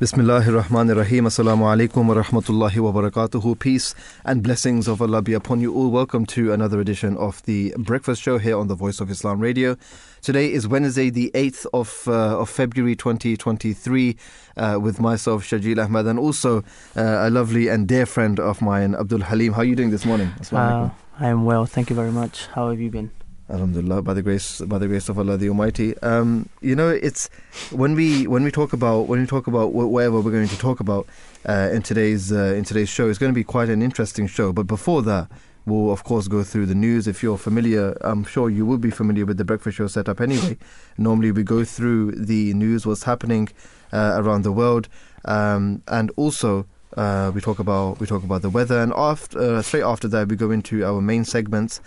Bismillahir Rahmanir Rahim. Assalamu alaikum wa rahmatullahi wa barakatuhu. Peace and blessings of Allah be upon you all. Welcome to another edition of the Breakfast Show here on the Voice of Islam Radio. Today is Wednesday, the 8th of, uh, of February 2023, uh, with myself, Shajil Ahmad, and also uh, a lovely and dear friend of mine, Abdul Halim. How are you doing this morning? Uh, I am well, thank you very much. How have you been? Alhamdulillah, by the grace, by the grace of Allah the Almighty. Um, you know, it's when we when we talk about when we talk about whatever we're going to talk about uh, in today's uh, in today's show, it's going to be quite an interesting show. But before that, we'll of course go through the news. If you're familiar, I'm sure you will be familiar with the breakfast show setup anyway. Normally, we go through the news, what's happening uh, around the world, um, and also. Uh, we talk about we talk about the weather, and after uh, straight after that, we go into our main segments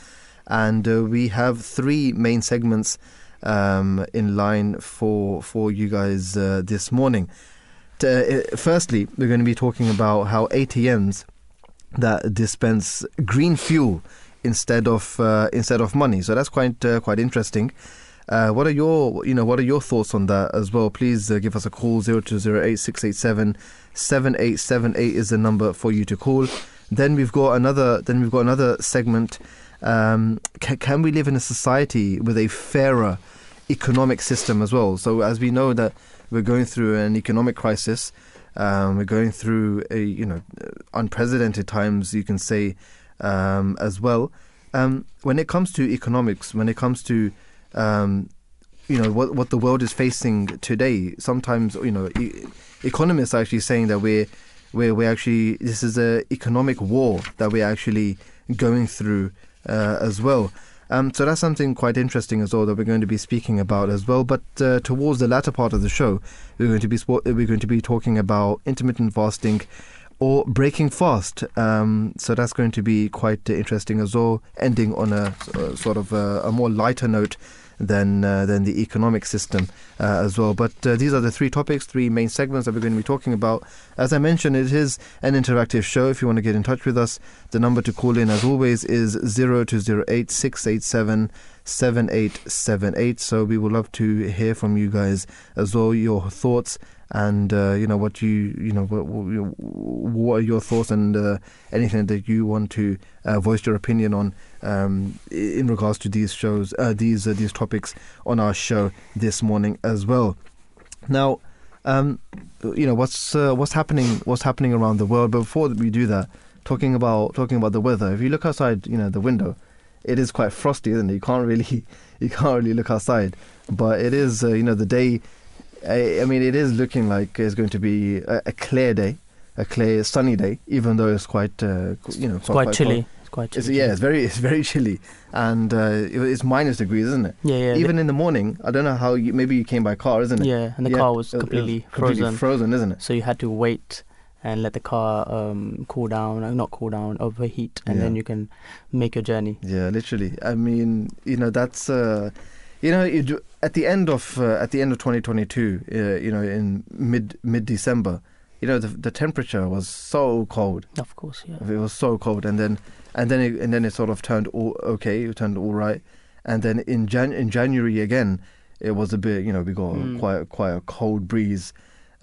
and uh, we have three main segments um, in line for for you guys uh, this morning. Uh, firstly, we're going to be talking about how ATMs that dispense green fuel instead of uh, instead of money. So that's quite uh, quite interesting. Uh, what are your you know what are your thoughts on that as well? Please give us a call zero two zero eight six eight seven seven eight seven eight is the number for you to call. Then we've got another then we've got another segment um, can, we live in a society with a fairer economic system as well? So, as we know that we're going through an economic crisis, um, we're going through a you know unprecedented times, you can say um, as well. Um, when it comes to economics, when it comes to um, you know what what the world is facing today, sometimes you know e- economists are actually saying that we're we're, we're actually this is a economic war that we're actually going through uh, as well. Um, so that's something quite interesting as well that we're going to be speaking about as well. But uh, towards the latter part of the show, we're going to be we're going to be talking about intermittent fasting or breaking fast. Um, so that's going to be quite interesting as well. Ending on a, a sort of a, a more lighter note than uh, than the economic system uh, as well. But uh, these are the three topics, three main segments that we're going to be talking about. As I mentioned, it is an interactive show. If you want to get in touch with us, the number to call in, as always, is zero two zero eight six eight seven. 7878 so we would love to hear from you guys as well your thoughts and uh, you know what you you know what, what are your thoughts and uh, anything that you want to uh, voice your opinion on um, in regards to these shows uh, these uh, these topics on our show this morning as well. Now, um, you know what's uh, what's happening what's happening around the world. But before we do that, talking about talking about the weather. If you look outside, you know the window, it is quite frosty, isn't it? You can't really you can't really look outside, but it is you know the day I, I mean, it is looking like it's going to be a, a, clear day, a clear sunny day, even though it's quite, uh, you know, it's quite, quite chilly. Cold. Quite chilly. It's, yeah, it's very, it's very chilly, and uh, it's minus degrees, isn't it? Yeah, yeah. Even in the morning, I don't know how. You, maybe you came by car, isn't it? Yeah, and the yeah, car was completely, was completely frozen. Frozen, isn't it? So you had to wait and let the car um, cool down, uh, not cool down, overheat, and yeah. then you can make your journey. Yeah, literally. I mean, you know, that's. Uh, you know, you at the end of uh, at the end of 2022, uh, you know, in mid mid December, you know, the the temperature was so cold. Of course, yeah. It was so cold, and then and then it, and then it sort of turned all okay. It turned all right, and then in Jan in January again, it was a bit. You know, we got mm. quite quite a cold breeze.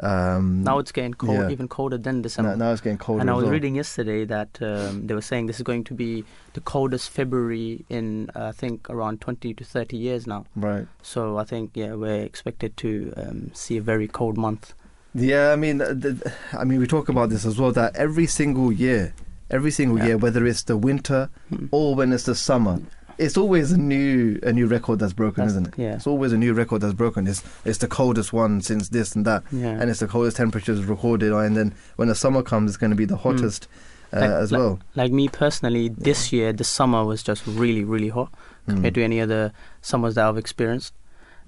Um, now it's getting cold, yeah. even colder than December. Now, now it's getting colder. And I was well. reading yesterday that um, they were saying this is going to be the coldest February in uh, I think around 20 to 30 years now. Right. So I think yeah we're expected to um, see a very cold month. Yeah, I mean, the, I mean we talk about this as well that every single year, every single yeah. year, whether it's the winter mm. or when it's the summer, it's always a new a new record that's broken, that's, isn't it? Yeah. It's always a new record that's broken. It's it's the coldest one since this and that, yeah. and it's the coldest temperatures recorded. And then when the summer comes, it's going to be the hmm. hottest mm. uh, like, as well. Like, me personally, this year the summer was just really really hot compared mm. to any other summers that I've experienced.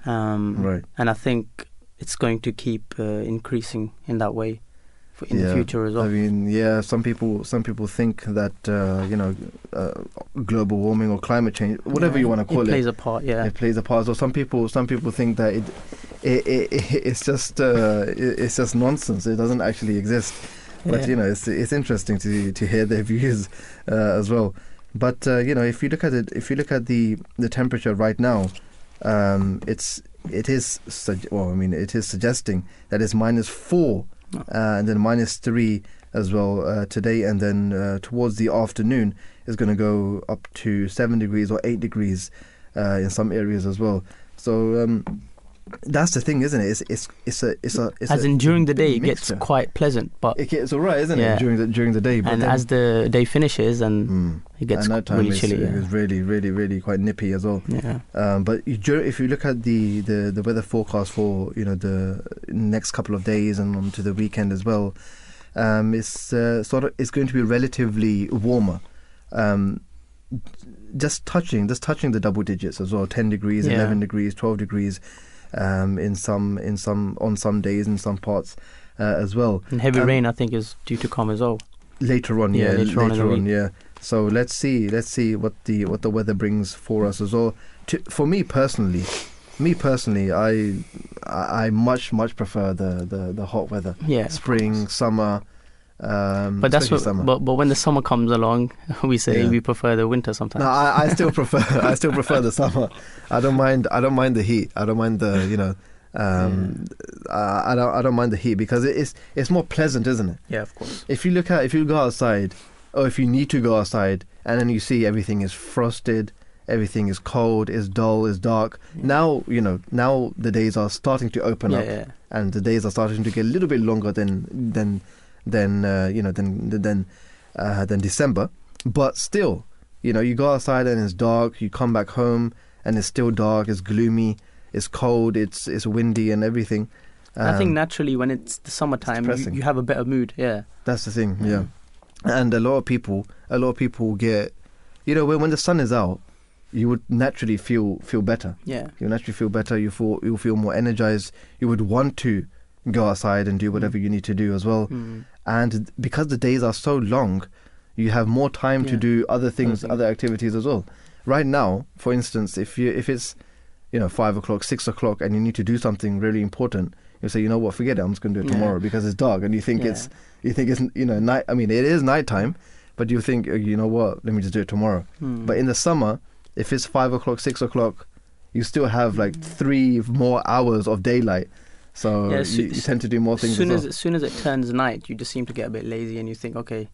Um, right. And I think it's going to keep uh, increasing in that way in yeah. the future as well. I mean, yeah, some people some people think that uh, you know uh, global warming or climate change, whatever yeah, you want to call it, it, plays a part. Yeah, it plays a part. So some people some people think that it, it, it, it it's just uh, it's just nonsense. It doesn't actually exist. But you know, it's it's interesting to to hear their views uh, as well. But uh, you know, if you look at it, if you look at the the temperature right now, um, it's it is well, I mean, it is suggesting that it's minus four. Uh, and then minus three as well uh, today, and then uh, towards the afternoon is going to go up to seven degrees or eight degrees uh, in some areas as well. So um, that's the thing, isn't it? It's it's it's a it's a it's as a, in during the day, it gets quite pleasant, but It gets all right, isn't Yeah. it? During the during the day, but and then, as the day finishes and Mm. it gets At night time really chilly. Yeah. it's really really really quite nippy as well. yeah. Um, but you, if you look at the, the, the weather forecast for you know the next couple of days and onto the weekend as well, um, it's uh, sort of it's going to be relatively warmer. Um, just touching, just touching the double digits as well. Ten degrees, Yeah. eleven degrees, twelve degrees, um, in some in some on some days in some parts uh, as well. And heavy Um, rain, I think, is due to come as well. Later on, Yeah, yeah, later on in the week. yeah. So let's see, let's see what the what the weather brings for us as well. To, for me personally, me personally, I I I much much prefer the the, the hot weather, Yeah. spring, summer. Um, But that's what. But but when the summer comes along, we say Yeah. we prefer the winter sometimes. no, I, I still prefer I still prefer the summer. I don't mind I don't mind the heat. I don't mind the you know. Um, I, I don't I don't mind the heat because it is it's more pleasant, isn't it? yeah, of course. if you look at if you go outside or if you need to go outside and then you see everything is frosted everything is cold is dull is dark Yeah. now you know now the days are starting to open yeah, up yeah. and the days are starting to get a little bit longer than than than uh, you know than than uh, than December but still you know you go outside and it's dark you come back home and it's still dark it's gloomy it's cold it's it's windy and everything I think Um, naturally when it's the summertime, you, you have a better mood. Yeah. That's the thing, yeah. And a lot of people, a lot of people get, you know, when when the sun is out, you would naturally feel feel better. Yeah. You naturally feel better. You feel you feel more energized. You would want to go outside and do whatever you need to do as well. Mm. And because the days are so long, you have more time to do other things, other activities as well. Right now, for instance, if you if it's you know five o'clock, six o'clock, and you need to do something really important, you say, you know what, forget it. I'm just going to do it Yeah. tomorrow because it's dark, and you think Yeah. it's you think it's you know night. I mean, it is nighttime, but you think uh, you know what? Let me just do it tomorrow. Mm. But in the summer, if it's five o'clock, six o'clock, you still have like three more hours of daylight. So Yeah, you, so- you tend to do more as things. soon as as well. as soon as it turns night, you just seem to get a bit lazy, and you think, okay,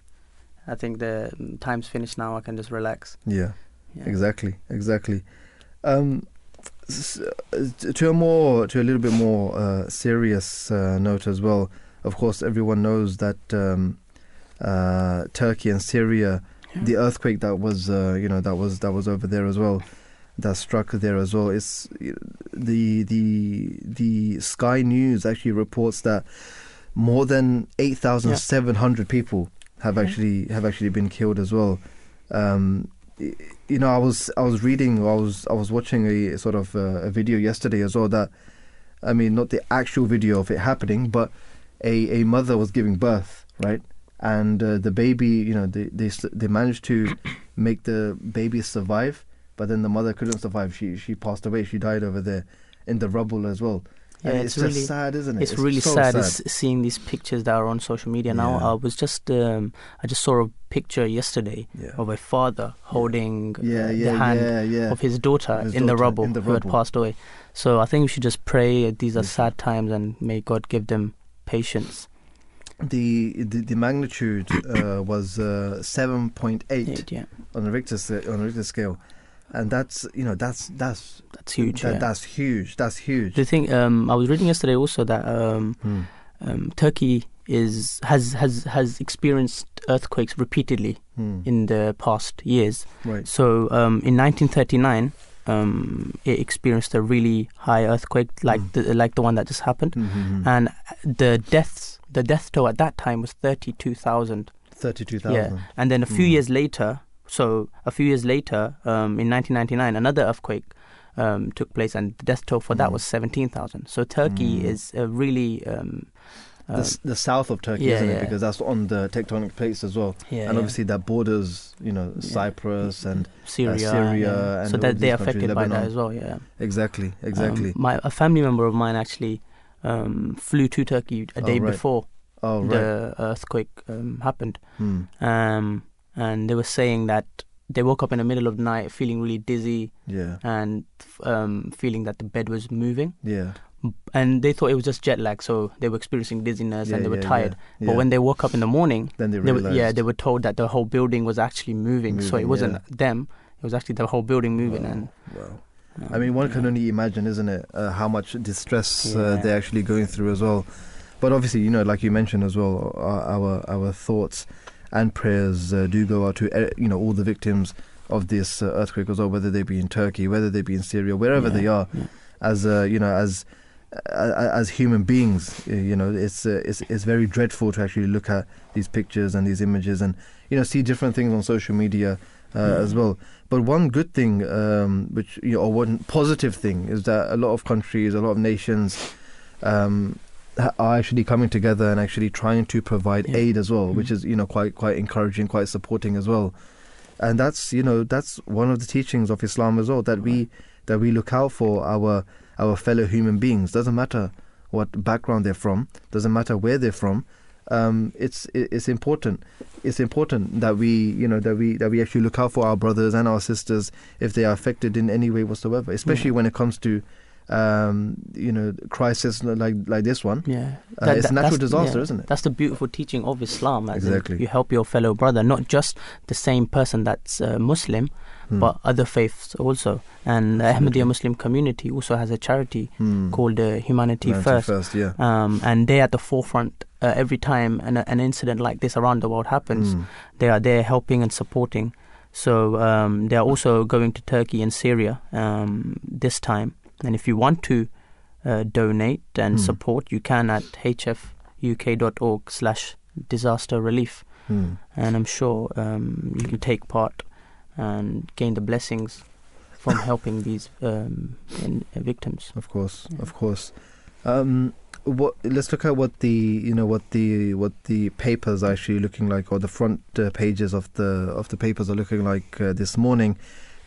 I think the mm, time's finished now. I can just relax. yeah. Yeah. Exactly, exactly. Um, uh, to a more, to a little bit more uh, serious uh, note as well. Of course, everyone knows that um, uh, Turkey and Syria, Yeah. the earthquake that was, uh, you know, that was that was over there as well, that struck there as well. It's the the the Sky News actually reports that more than eight thousand seven hundred people have Okay. actually have actually been killed as well. Um, you know, I was I was reading, I was I was watching a sort of uh, a video yesterday as well. That I mean, not the actual video of it happening, but a a mother was giving birth, right? And uh, the baby, you know, they they they managed to make the baby survive, but then the mother couldn't survive. She she passed away. She died over there in the rubble as well. Yeah, and it's it's, really- sad, isn't it? It's, really so sad, Is seeing these pictures that are on social media now. Yeah. I was just, um, I just saw a picture yesterday Yeah. of a father holding uh, yeah, the hand yeah, yeah. of his daughter, His in, the rubble, in the who had passed away. So I think we should just pray. These are sad times, and may God give them patience. the, the the magnitude uh, was uh, seven point eight yeah, on the Richter on the Richter scale, and that's you know that's that's that's huge. That, yeah. That's huge. That's huge. The thing um, I was reading yesterday also that um, Hmm. um, Turkey is has has has experienced earthquakes repeatedly Hmm. in the past years. right. So um, in 1939, um, it experienced a really high earthquake, like Mm. the like the one that just happened, Mm-hmm. and the deaths, the death toll at that time was 32,000. Thirty-two thousand. Yeah, And then a few years later, so a few years later, um, in 1999, another earthquake um, took place, and the death toll for that Mm. was 17,000. So Turkey Mm. is a really um, The, um, the south of Turkey, yeah, isn't yeah. it? Because that's on the tectonic plates as well, yeah, and obviously that borders, you know. Cyprus and Syria, Syria yeah. and so that they're affected by that as well. Yeah. exactly, exactly. Um, my a family member of mine actually um, flew to Turkey a Oh, day right. before oh right. the earthquake um, happened, Hmm. And they were saying that they woke up in the middle of the night feeling really dizzy Yeah, and um, feeling that the bed was moving. yeah. and they thought it was just jet lag, so they were experiencing dizziness Yeah, and they were yeah, tired. But when they woke up in the morning, then they they were, realized. yeah, they were told that the whole building was actually moving. so it wasn't them; it was actually the whole building moving. Wow, And wow. um, I mean, one can only imagine, isn't it, uh, how much distress uh, they're actually going through as well. But obviously, you know, like you mentioned as well, our our, our thoughts and prayers uh, do go out to uh, you know all the victims of this uh, earthquake as well, whether they be in Turkey, whether they be in Syria, wherever Yeah, they are, yeah. as uh, you know, as uh, as human beings, uh, you know, it's uh, it's it's very dreadful to actually look at these pictures and these images and you know see different things on social media uh, Yeah. as well. But one good thing, um, which you know, or one positive thing, is that a lot of countries, a lot of nations, um, are actually coming together and actually trying to provide Yeah. aid as well, which Mhm. is you know quite quite encouraging, quite supporting as well. And that's you know that's one of the teachings of Islam as well that we that we look out for our our fellow human beings. Doesn't matter what background they're from, doesn't matter where they're from. Um, it's it's important. It's important that we you know that we that we actually look out for our brothers and our sisters if they are affected in any way whatsoever. Especially Yeah. when it comes to um, you know crisis like like this one. Yeah, Uh, That- it's a natural disaster, yeah. isn't it? That's the beautiful teaching of Islam. Exactly. you help your fellow brother, not just the same person that's uh, Muslim, Hmm. but other faiths also. And the. Ahmadiyya Muslim community also has a charity Hmm. called uh, Humanity, Humanity First. yeah. Um, and they're at the forefront uh, every time an, an incident like this around the world happens. Hmm. They are there helping and supporting. So um, they are also going to Turkey and Syria um, this time. And if you want to uh, donate and Hmm. support, you can at hfuk.org slash disaster relief. Hmm. And I'm sure um, you can take part and gain the blessings from helping these um, in, uh, victims. Of course, Yeah. of course. Um, what? Let's look at what the you know what the what the papers are actually looking like, or the front uh, pages of the of the papers are looking like uh, this morning.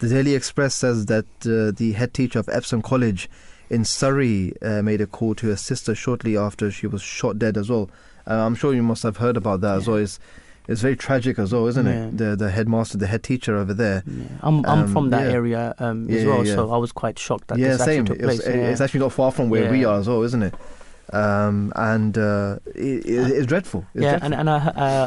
The Daily Express says that uh, the head teacher of Epsom College in Surrey uh, made a call to her sister shortly after she was shot dead as well. Uh, I'm sure you must have heard about that as Yeah. well. It's, it's very tragic as well, isn't Yeah. it? The the headmaster, the head teacher over there. Yeah. I'm, I'm Um, from that yeah. area um, as well, so. I was quite shocked that yeah, this same. actually took It's, place. yeah. it's actually not far from where we are as well, isn't it? Um, and uh, it, it, it's dreadful. It's yeah, dreadful. and and I,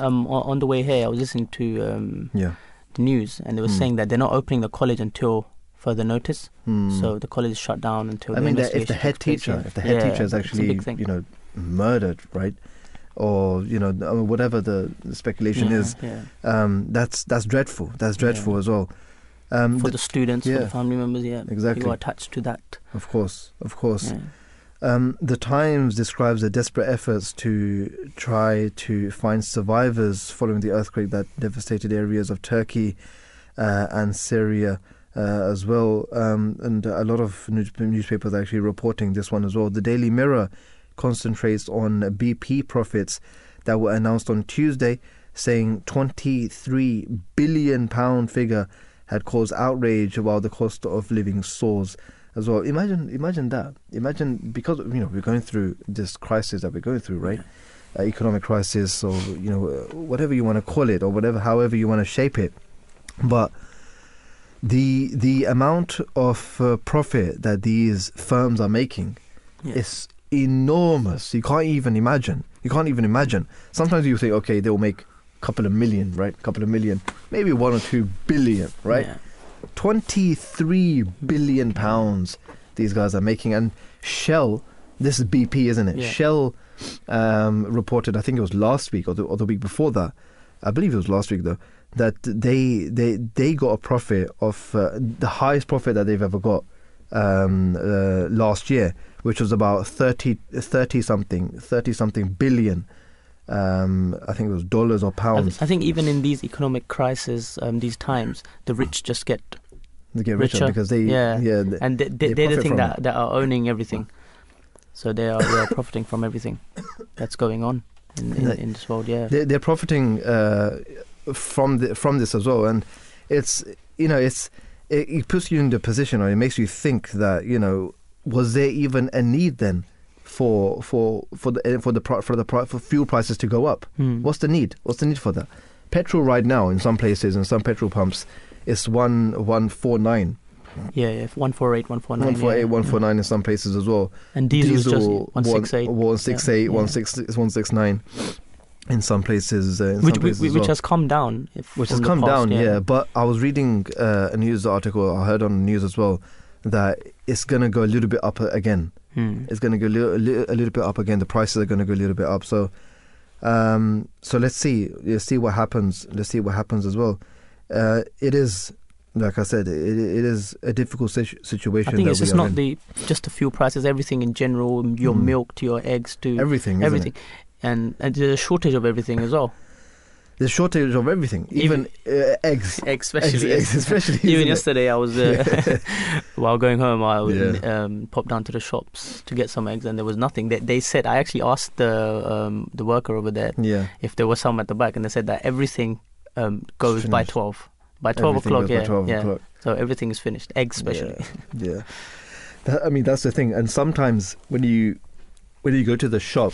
uh, um, on on the way here, I was listening to um, yeah. News, and they were Hmm. saying that they're not opening the college until further notice. Hmm. So the college is shut down until. I mean, that if the head place, teacher, yeah. if the head Yeah, teacher is actually, you know, murdered, right, or you know, whatever the speculation yeah, is, um, that's that's dreadful. That's dreadful as well. Um, for the- the students, for the family members, yeah, Exactly. who are attached to that. of course, of course. Um, the Times describes the desperate efforts to try to find survivors following the earthquake that devastated areas of Turkey uh, and Syria uh, as well. Um, and a lot of news- newspapers are actually reporting this one as well. The Daily Mirror concentrates on BP profits that were announced on Tuesday, saying 23 billion pound figure had caused outrage while the cost of living soars as well. Imagine, imagine that. Imagine because you know we're going through this crisis that we're going through, right? Uh, economic crisis, or you know uh, whatever you want to call it, or whatever, however you want to shape it. But the the amount of uh, profit that these firms are making Yeah. is enormous. You can't even imagine. You can't even imagine. Sometimes you think, okay, they'll make a couple of million, right? A couple of million, maybe one or two billion, right? Yeah. 23 billion pounds these guys are making. And shell this is bp isn't it? Yeah. shell um, reported i think it was last week or the, or the week before that i believe it was last week though that they they they got a profit of uh, the highest profit that they've ever got um, uh, last year which was about 30 30 something 30 something billion um, i think it was dollars or I, pounds th- I think even in these economic crises, um, these times, the rich just get, they get richer, richer. because they Yeah. yeah they- and they, they, They they're the thing that, that are owning everything. So they are they are profiting from everything that's going on in, in, They- in this world. Yeah, they're, they're profiting uh, from the, from this as well, and it's you know it's it, it puts you in the position, or it makes you think that you know was there even a need then for for for the for the for the for fuel prices to go up? Hmm. What's the need? What's the need for that? Petrol right now in some places and some petrol pumps is one one four nine Yeah, yeah, 148, 149. One yeah, one four nine in some places as well. And diesel, is just one 168. one six eight, Yeah. one six one six nine. In some places, uh, in which, some places which as well. has come down. if- which has come past, down, yeah. But I was reading uh, a news article. I heard on the news as well that it's gonna go a little bit up again. Hmm. It's gonna go a little, a little, bit up again. The prices are gonna go a little bit up. So, um, so let's see. Let's see what happens. Let's see what happens as well. Uh, it is, like I said, it, it is a difficult situ- situation. I think it's just not in. the just the fuel prices, everything in general, your Mm. milk to your eggs to everything. Everything, and and there's a shortage of everything as well. There's shortage of everything, even, uh, eggs. Eggs, especially. eggs, eggs especially. Even isn't it? yesterday, I was uh, while going home, I would, Yeah. um, popped down to the shops to get some eggs, and there was nothing. They, they said I actually asked the um, the worker over there Yeah. if there was some at the back, and they said that everything um, goes by twelve. By twelve Everything o'clock, goes by yeah, 12 yeah. o'clock. So everything is finished. Eggs, especially. Yeah, yeah. That, I mean, that's the thing. And sometimes when you when you go to the shop,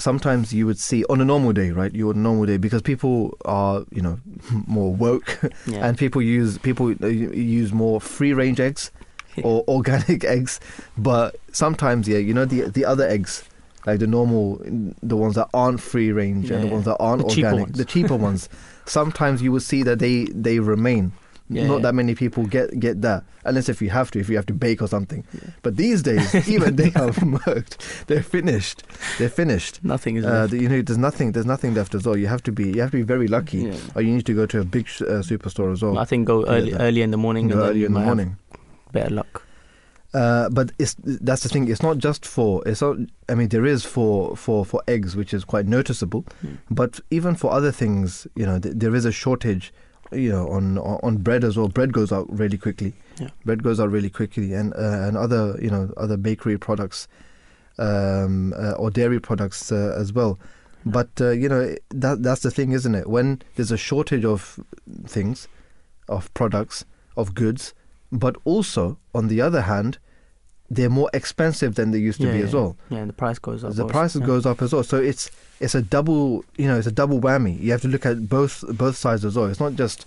sometimes you would see on a normal day, right? You on a normal day because people are you know more woke Yeah. and people use people uh, use more free range eggs or organic eggs. But sometimes, yeah, you know the the other eggs. Like the normal, the ones that aren't free range and the Yeah. ones that aren't The organic, ones. the cheaper ones. Sometimes you will see that they they remain. Yeah, Not yeah. that many people get get that, unless if you have to, if you have to bake or something. Yeah. But these days, even they are murked. They're finished. They're finished. Nothing is Uh, left. you know, there's nothing. There's nothing left as well. You have to be. You have to be very lucky, or you need to go to a big uh, superstore as well. I think go early, early in the morning. Go early in the morning. Better luck. Uh, but it's that's the thing. It's not just for. It's not. I mean, there is for for for eggs, which is quite noticeable. Mm. But even for other things, you know, th- there is a shortage. You know, on on bread as well. Bread goes out really quickly. Yeah. Bread goes out really quickly, and uh, and other you know other bakery products, um, uh, or dairy products uh, as well. But uh, you know that that's the thing, isn't it? When there's a shortage of things, of products, of goods, but also on the other hand, they're more expensive than they used to yeah, be yeah, as well. Yeah, and the price goes up. The also. price Yeah. goes up as well. So it's it's a double you know it's a double whammy. You have to look at both both sides as well. It's not just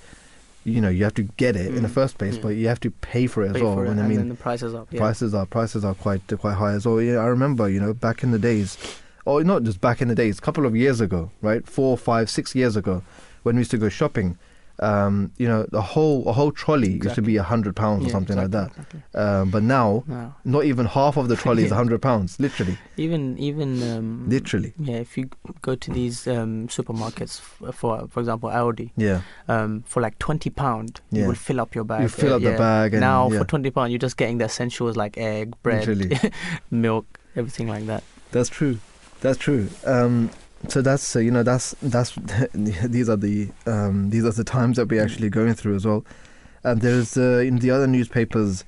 you know you have to get it in the Mm, first place, but you have to pay for it as well. it, and I mean then the price is up. Yeah. prices are prices are quite quite high as well. Yeah, I remember you know back in the days, or not just back in the days, a couple of years ago, right, four, five, six years ago, when we used to go shopping. Um, you know, the whole a whole trolley used to be a hundred pounds or Yeah, something like that. exactly, exactly. Um, but now, No. not even half of the trolley is a hundred pounds, literally, Even even um, literally. Yeah, if you go to these um, supermarkets f- for for example Aldi, Yeah, um, for like twenty pound, Yeah. you will fill up your bag. you fill uh, up the bag and now yeah. for twenty pound, you're just getting the essentials like egg, bread, milk, everything like that. That's true. That's true. Um, so that's uh, you know that's that's these are the um, these are the times that we're actually going through as well. And there's uh, in the other newspapers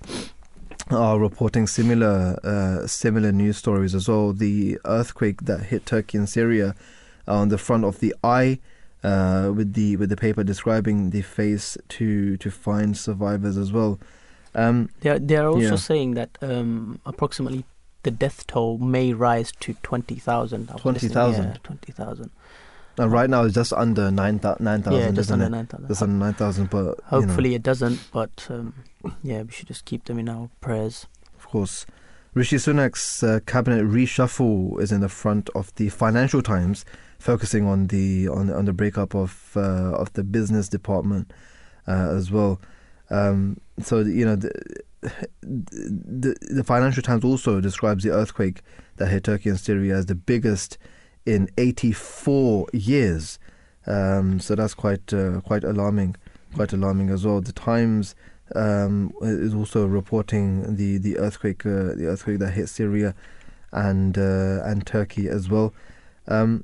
are reporting similar uh, similar news stories as well. The earthquake that hit Turkey and Syria on the front of the i. Uh, with the with the paper describing the face to to find survivors as well. Um, They are, they are also Yeah. saying that um, approximately the death toll may rise to twenty thousand. 20,000? Yeah, twenty thousand. and right now it's just under nine nine thousand, Yeah, just under it? nine thousand. Just under nine thousand, but you know. Hopefully it doesn't, but um, yeah, we should just keep them in our prayers. Of course. Rishi Sunak's uh, cabinet reshuffle is in the front of the Financial Times, focusing on the on, on the breakup of uh, of the business department uh, as well. Um, so you know, the, the the Financial Times also describes the earthquake that hit Turkey and Syria as the biggest in 84 years. Um, so that's quite uh, quite alarming, quite alarming as well. The Times um, is also reporting the the earthquake uh, the earthquake that hit Syria and uh, and Turkey as well. Um,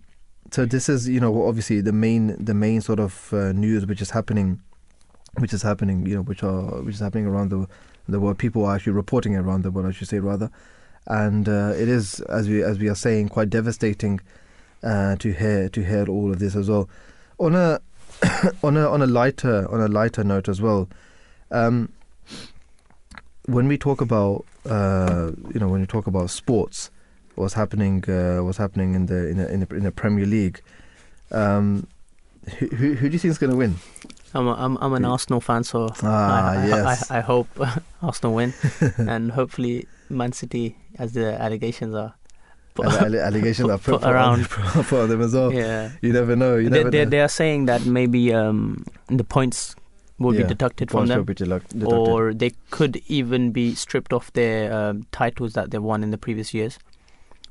so this is you know obviously the main the main sort of uh, news which is happening, which is happening you know which are which is happening around the the world. People are actually reporting around the world, I should say rather, and uh, it is as we as we are saying quite devastating uh, to hear to hear all of this as well. On a on a on a lighter on a lighter note as well. Um, when we talk about uh, you know when we talk about sports, what's happening uh, what's happening in the in the, in the, in the Premier League, um, who, who who do you think is going to win? I'm a, I'm I'm an Yeah. Arsenal fan, so Ah, I, I, yes. I, I hope Arsenal win, and hopefully Man City, as the allegations are. put- Alle- alle- allegations are put, put put around. put on them as well. yeah, You never know. You they, never they know. they are saying that maybe um the points will Yeah, be deducted from them, deducted. or they could even be stripped of their um, titles that they won in the previous years,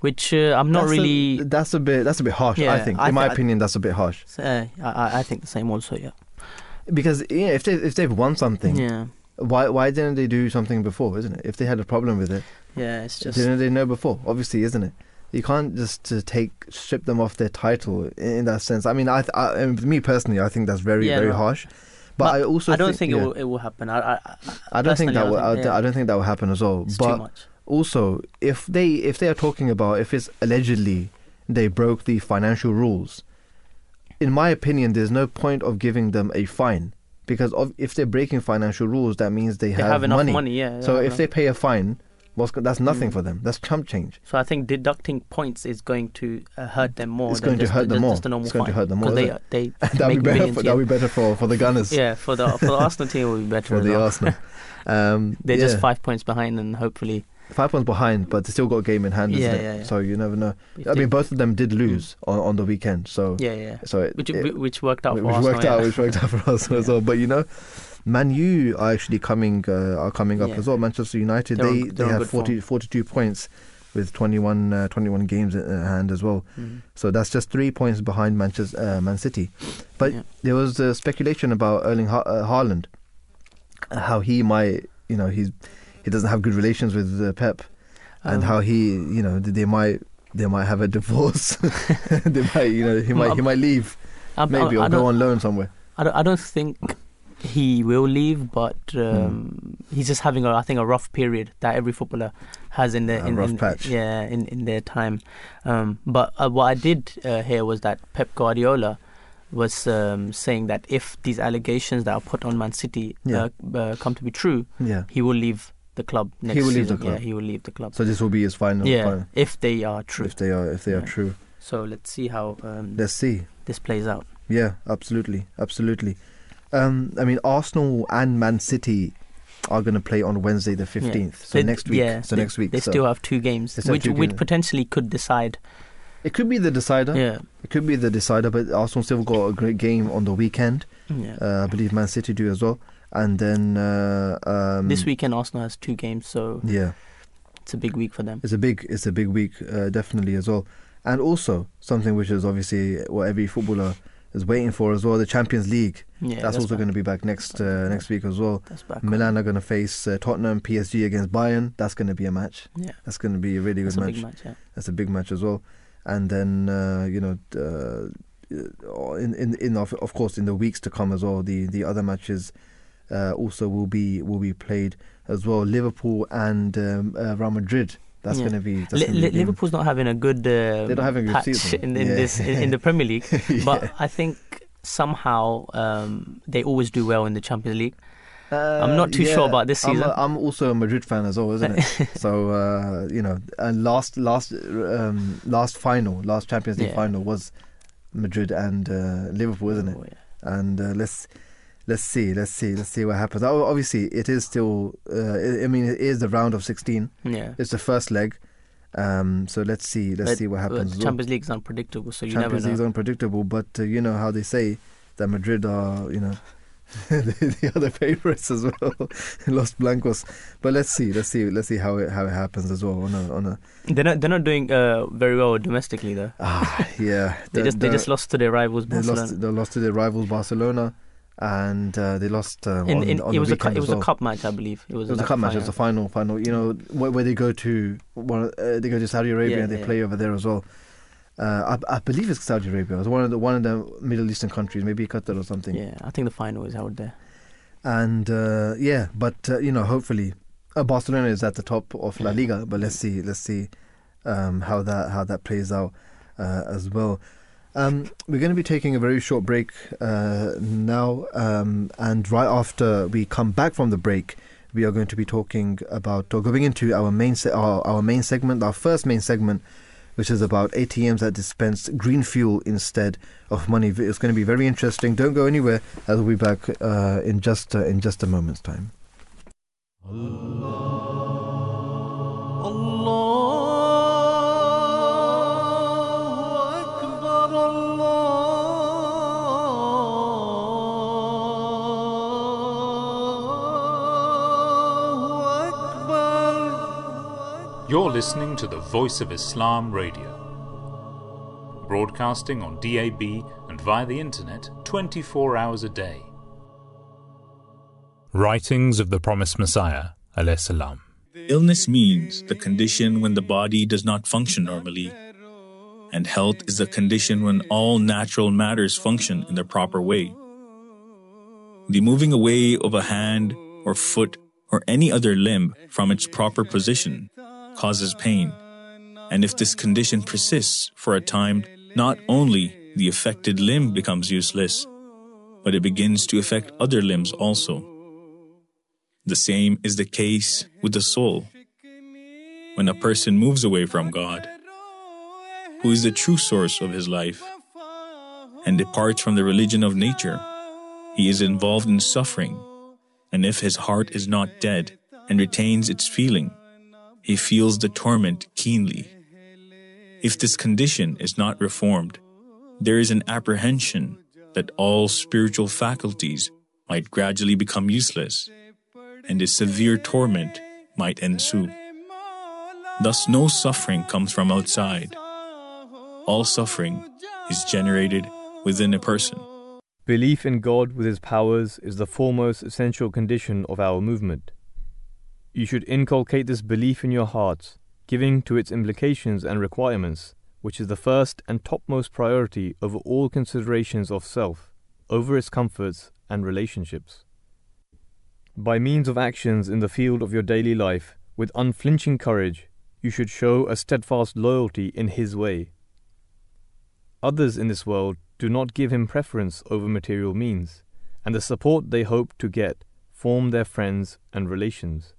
which uh, I'm not That's a- really. that's a bit. That's a bit harsh. I think. In my opinion, that's a bit harsh Uh, I, I think the same also. Yeah. Because yeah, if they if they've won something, Yeah. why why didn't they do something before? Isn't it? If they had a problem with it, Yeah. It's just. didn't they know before? Obviously, isn't it? You can't just uh, take strip them off their title in, that sense. I mean, I, th- I me personally, I think that's very Yeah, very no. harsh. But, But I also I don't think, yeah, it will it will happen. I I, I, I don't think that will. I, think, yeah, I don't think that will happen as well. it's too but much. also, if they if they are talking about if it's allegedly they broke the financial rules, in my opinion, there's no point of giving them a fine because of, if they're breaking financial rules, that means they, They have, have enough money. money. yeah. So if enough. they pay a fine, what's, that's nothing Mm. for them. That's chump change. So I think deducting points is going to uh, hurt them more. It's than going to hurt them just more. It's going to hurt them more, they they that'll be make better. millions, For, yeah. that'll be better for, for the Gunners. yeah for the for the Arsenal team it will be better For the. Arsenal. Um, They're yeah. just five points behind, and hopefully, five points behind, but they still got a game in hand, isn't Yeah, it? yeah, yeah. So you never know. I mean, both of them did lose on, on the weekend. So yeah, yeah, so it, which it- which worked out which for Arsenal. worked yeah. out, which worked out for us as well. But you know, Man U are actually coming uh, are coming up Yeah. as well. Manchester United They're they on- they have good 40, 42 points with 21, uh, 21 games in hand as well. Mhm. So that's just three points behind Manchester uh, Man City. But Yeah. there was uh, speculation about Erling ha- uh, Haaland, uh, how he might you know he's he doesn't have good relations with uh, Pep, and Um, how he you know they might. They might have a divorce. they might, you know, he might he Um, might leave I'm- maybe I, or go on loan somewhere. I don't I don't think he will leave, but um, he's just having a I think a rough period that every footballer has in their A in, rough in- patch. Yeah, in in their time. Um, but uh, what I did uh, hear was that Pep Guardiola was um, saying that if these allegations that are put on Man City Yeah. uh, uh, come to be true, Yeah. he will leave the club next will leave the club. Yeah, he will leave the club. So this will be his final. yeah, final if they are true. if they are if they are true. So let's see how um, Let's see. this plays out. Yeah, absolutely, absolutely. Um, I mean, Arsenal and Man City are going to play on Wednesday the fifteenth. So They- next week. Yeah, so they, next week. They so still have two games, which two which games. potentially could decide. it could be the decider. Yeah, It could be the decider, but Arsenal still got a great game on the weekend. yeah. Uh, I believe Man City do as well. And then uh, um, this weekend Arsenal has two games, so Yeah, it's a big week for them. it's a big it's a big week, uh, definitely as well. And also something which is obviously what every footballer is waiting for as well. The Champions League. Yeah, that's, also going to be back next uh, next week as well. That's back. Milan are going to face uh, Tottenham, PSG against Bayern. That's going to be a match. Yeah, That's going to be a really good that's a match. big match. Yeah. That's a big match as well. And then uh, you know, uh, uh, in in in of, of course in the weeks to come as well, the the other matches uh, also will be will be played as well. Liverpool and um, uh, Real Madrid. That's Yeah. going to be. That's Li- gonna be Li- Liverpool's not having a good. Uh, They're not having a good season. in, in Yeah. this in, in the Premier League, but I think somehow um, they always do well in the Champions League. Uh, I'm not too sure about this I'm, season. a, I'm also a Madrid fan as well, isn't it? so uh, you know, and last last um, last final, last Champions League Yeah. final was Madrid and uh, Liverpool, isn't it? Oh, yeah. And uh, let's let's see, let's see, let's see what happens. Obviously, it is still. Uh, I mean, it is the round of 16. Yeah. It's the first leg. Um, so let's see, let's But- see what happens. well. Champions League is unpredictable, so you Champions never League is unpredictable, but uh, you know how they say that Madrid are, you know, the, the other favourites as well, Los Blancos. But let's see, let's see, let's see how it how it happens as well on a on a. They're not. They're not doing uh, very well domestically though. Ah, yeah, They the- just they just lost to their rivals they lost they lost to their rivals Barcelona, and uh, they lost uh, in, on, in, on it the was a cu- it was well. a cup match, I believe. It was, It was a cup match. It was the final. final. You know where, where they go to, one, uh, they go to Saudi Arabia Yeah, and they yeah. play over there as well. Uh, I, I believe it's Saudi Arabia. It was one of the one of the Middle Eastern countries, maybe Qatar or something. Yeah, I think the final is held there. And uh, yeah, but uh, you know, hopefully, uh, Barcelona is at the top of La Liga. But let's see, let's see um, how that how that plays out uh, as well. Um, we're going to be taking a very short break uh, now, um, and right after we come back from the break, we are going to be talking about or going into our main se- our, our main segment, our first main segment. which is about ATMs that dispense green fuel instead of money. It's going to be very interesting. Don't go anywhere. I'll be back uh, in just uh, in just a moment's time. You're listening to the Voice of Islam Radio, broadcasting on DAB and via the internet 24 hours a day. Writings of the Promised Messiah, salam. Illness means the condition when the body does not function normally, and health is the condition when all natural matters function in their proper way. The moving away of a hand or foot or any other limb from its proper position causes pain. And if this condition persists for a time, not only the affected limb becomes useless, but it begins to affect other limbs also. The same is the case with the soul. When a person moves away from God, who is the true source of his life, and departs from the religion of nature, he is involved in suffering. And if his heart is not dead and retains its feeling, he feels the torment keenly. If this condition is not reformed, there is an apprehension that all spiritual faculties might gradually become useless, and a severe torment might ensue. Thus, no suffering comes from outside. All suffering is generated within a person. Belief in God with His powers is the foremost essential condition of our movement. You should inculcate this belief in your hearts, giving to its implications and requirements, which is the first and topmost priority over all considerations of self, over its comforts and relationships. By means of actions in the field of your daily life, with unflinching courage, you should show a steadfast loyalty in His way. Others in this world do not give Him preference over material means, and the support they hope to get form their friends and relations.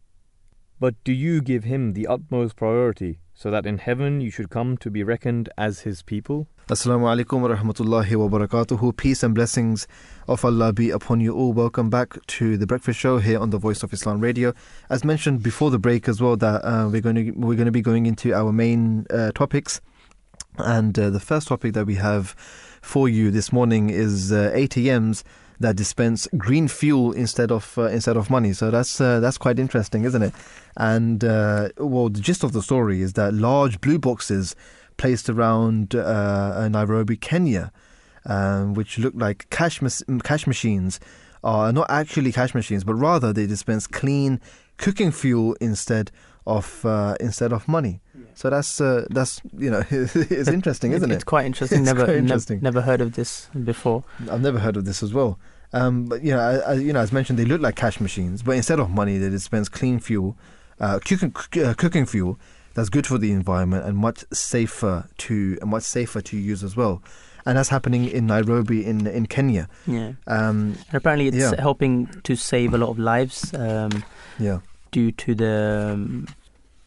But do you give him the utmost priority, so that in heaven you should come to be reckoned as his people? Assalamu alaikum wa rahmatullahi wa barakatuhu. Peace and blessings of Allah be upon you all. Welcome back to the Breakfast Show here on the Voice of Islam Radio. As mentioned before the break as well, that uh, we're going to we're going to be going into our main uh, topics, and uh, the first topic that we have for you this morning is uh, ATMs that dispense green fuel instead of uh, instead of money. So that's uh, that's quite interesting, isn't it? And uh, well, the gist of the story is that large blue boxes placed around uh, Nairobi, Kenya, um, which look like cash mas- cash machines, are not actually cash machines, but rather they dispense clean cooking fuel instead of uh, instead of money. So that's uh, that's you know it's interesting, isn't it? it? It's quite interesting. It's never, quite interesting. never heard of this before. I've never heard of this as well. Um, but you know, I, I, you know, as mentioned, they look like cash machines, but instead of money, they dispense clean fuel, uh, cooking, uh, cooking fuel that's good for the environment and much safer to and much safer to use as well. And that's happening in Nairobi in in Kenya. Yeah, Um, and apparently it's Yeah. helping to save a lot of lives um, yeah, due to the um,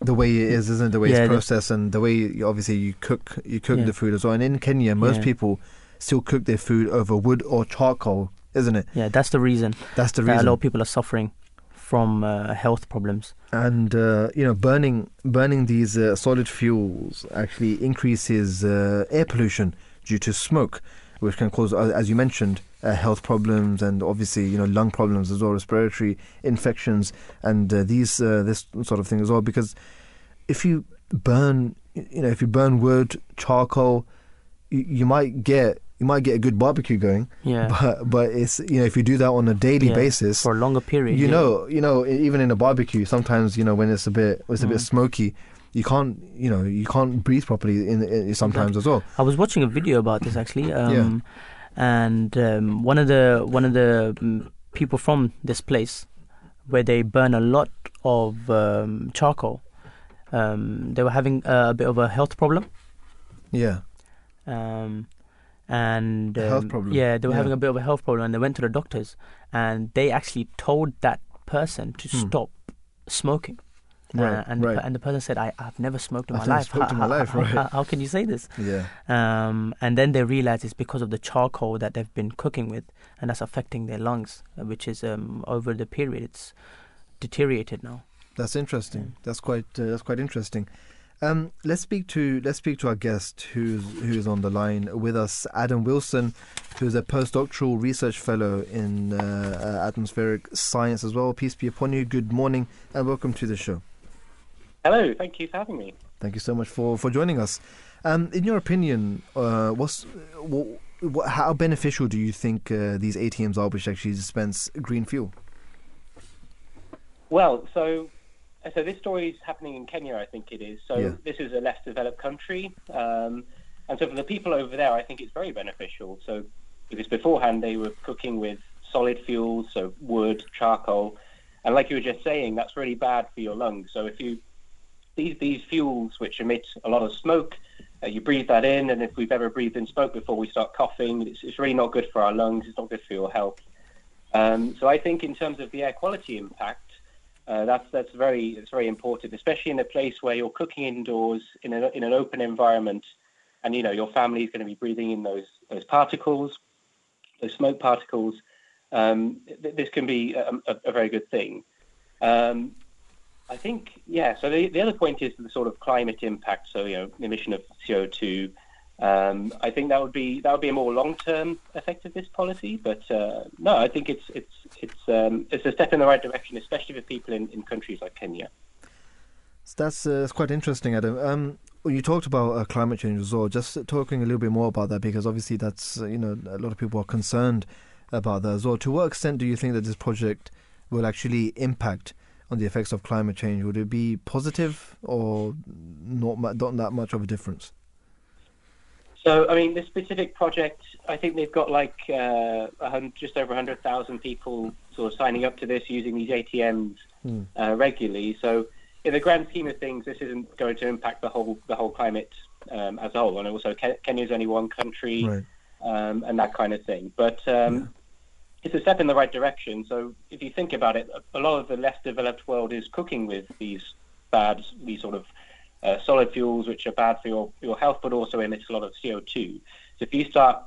the way it is, isn't it? The way Yeah, it's processed and the way you, obviously you cook you cook Yeah. the food as well. And in Kenya, most Yeah. people still cook their food over wood or charcoal, isn't it? yeah. That's the reason That's the that a lot of people are suffering from uh, health problems. and uh, you know burning burning these uh, solid fuels actually increases uh, air pollution due to smoke which can cause as you mentioned uh, health problems and obviously you know lung problems as well respiratory infections and uh, these uh, this sort of thing as well because if you burn you know if you burn wood charcoal you, you might get you might get a good barbecue going Yeah, but but it's you know if you do that on a daily Yeah, basis for a longer period. you yeah. know, you know, even in a barbecue, sometimes you know when it's a bit, it's a bit Mm. smoky, you can't, you know, you can't breathe properly in, in sometimes as well. I was watching a video about this actually, um, and um, one of the one of the um, people from this place, where they burn a lot of um, charcoal, um, they were having a bit of a health problem, Yeah, um, and um, Yeah, they were yeah. having a bit of a health problem, and they went to the doctors, and they actually told that person to Hmm. stop smoking. Right, uh, and the right. per- and the person said, I, "I've never smoked in I've my life. smoked in my life, how, right. how, how can you say this?" Yeah. Um, and then they realize it's because of the charcoal that they've been cooking with, and that's affecting their lungs, uh, which is um, over the period it's deteriorated now. That's interesting. That's quite uh, that's quite interesting. Um, let's speak to let's speak to our guest who's who's on the line with us, Adam Wilson, who's a postdoctoral research fellow in uh, uh, atmospheric science as well. Peace be upon you. Good morning and welcome to the show. Hello, thank you for having me. Thank you so much for, for joining us. Um, in your opinion, uh, what's what, what, how beneficial do you think uh, these ATMs are, which actually dispense green fuel? Well, so so this story is happening in Kenya, I think it is. So Yeah. this is a less developed country, um, and so for the people over there, I think it's very beneficial. So because beforehand they were cooking with solid fuels, so wood, charcoal, and like you were just saying, that's really bad for your lungs. So if you these these fuels which emit a lot of smoke, uh, you breathe that in, and if we've ever breathed in smoke before, we start coughing. It's, it's really not good for our lungs. It's not good for your health. Um, so I think in terms of the air quality impact, uh, that's that's very it's very important, especially in a place where you're cooking indoors in an in an open environment, and you know your family is going to be breathing in those those particles, those smoke particles. Um, th- this can be a, a, a very good thing. Um, I think yeah. So the the other point is the sort of climate impact. So you know emission of CO two. Um, I think that would be that would be a more long term effect of this policy. But uh, no, I think it's it's it's um, it's a step in the right direction, especially for people in, in countries like Kenya. That's uh, that's quite interesting, Adam. Um, you talked about uh, climate change as well, just talking a little bit more about that because obviously that's uh, you know a lot of people are concerned about that as well. To what extent do you think that this project will actually impact on the effects of climate change? Would it be positive or not, not that much of a difference? So, I mean, this specific project, I think they've got like uh, just over 100,000 people sort of signing up to this using these ATMs Hmm. uh, regularly. So, in the grand scheme of things, this isn't going to impact the whole the whole climate um, as a whole. And also, Kenya is only one country, Right. um, and that kind of thing. But um, it's a step in the right direction. So, if you think about it, a a lot of the less developed world is cooking with these bad, these sort of uh, solid fuels, which are bad for your, your health, but also emit a lot of CO2. So if you start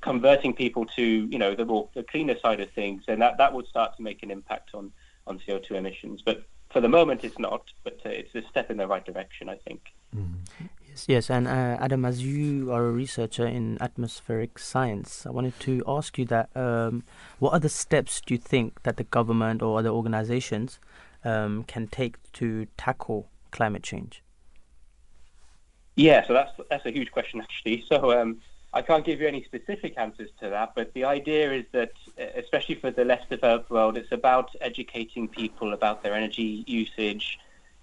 converting people to, you know, the more the cleaner side of things, then that, that would start to make an impact on, on CO2 emissions. But for the moment, it's not. But uh, it's a step in the right direction, I think. Yes, yes, and uh, Adam, as you are a researcher in atmospheric science, I wanted to ask you that: um, what other steps do you think that the government or other organizations um, can take to tackle climate change? Yeah, so that's that's a huge question actually. So um, I can't give you any specific answers to that, but the idea is that, uh, especially for the less developed world, it's about educating people about their energy usage.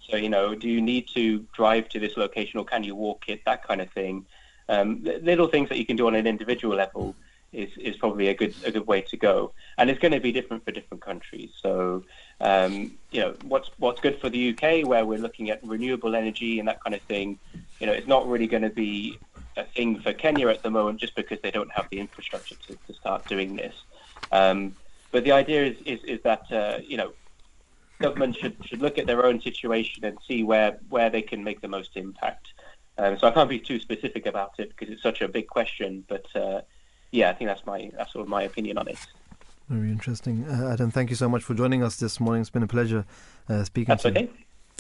So you know, do you need to drive to this location or can you walk it? That kind of thing. Um, little things that you can do on an individual level is, is probably a good a good way to go, and it's going to be different for different countries. So um, you know, what's what's good for the UK, where we're looking at renewable energy and that kind of thing. You know, it's not really going to be a thing for Kenya at the moment, just because they don't have the infrastructure to, to start doing this. Um, but the idea is is, is that uh, you know, government should should look at their own situation and see where where they can make the most impact. Um, so I can't be too specific about it because it's such a big question. But uh, yeah, I think that's my that's sort of my opinion on it. Very interesting, uh, Adam. Thank you so much for joining us this morning. It's been a pleasure uh, speaking That's to okay. you.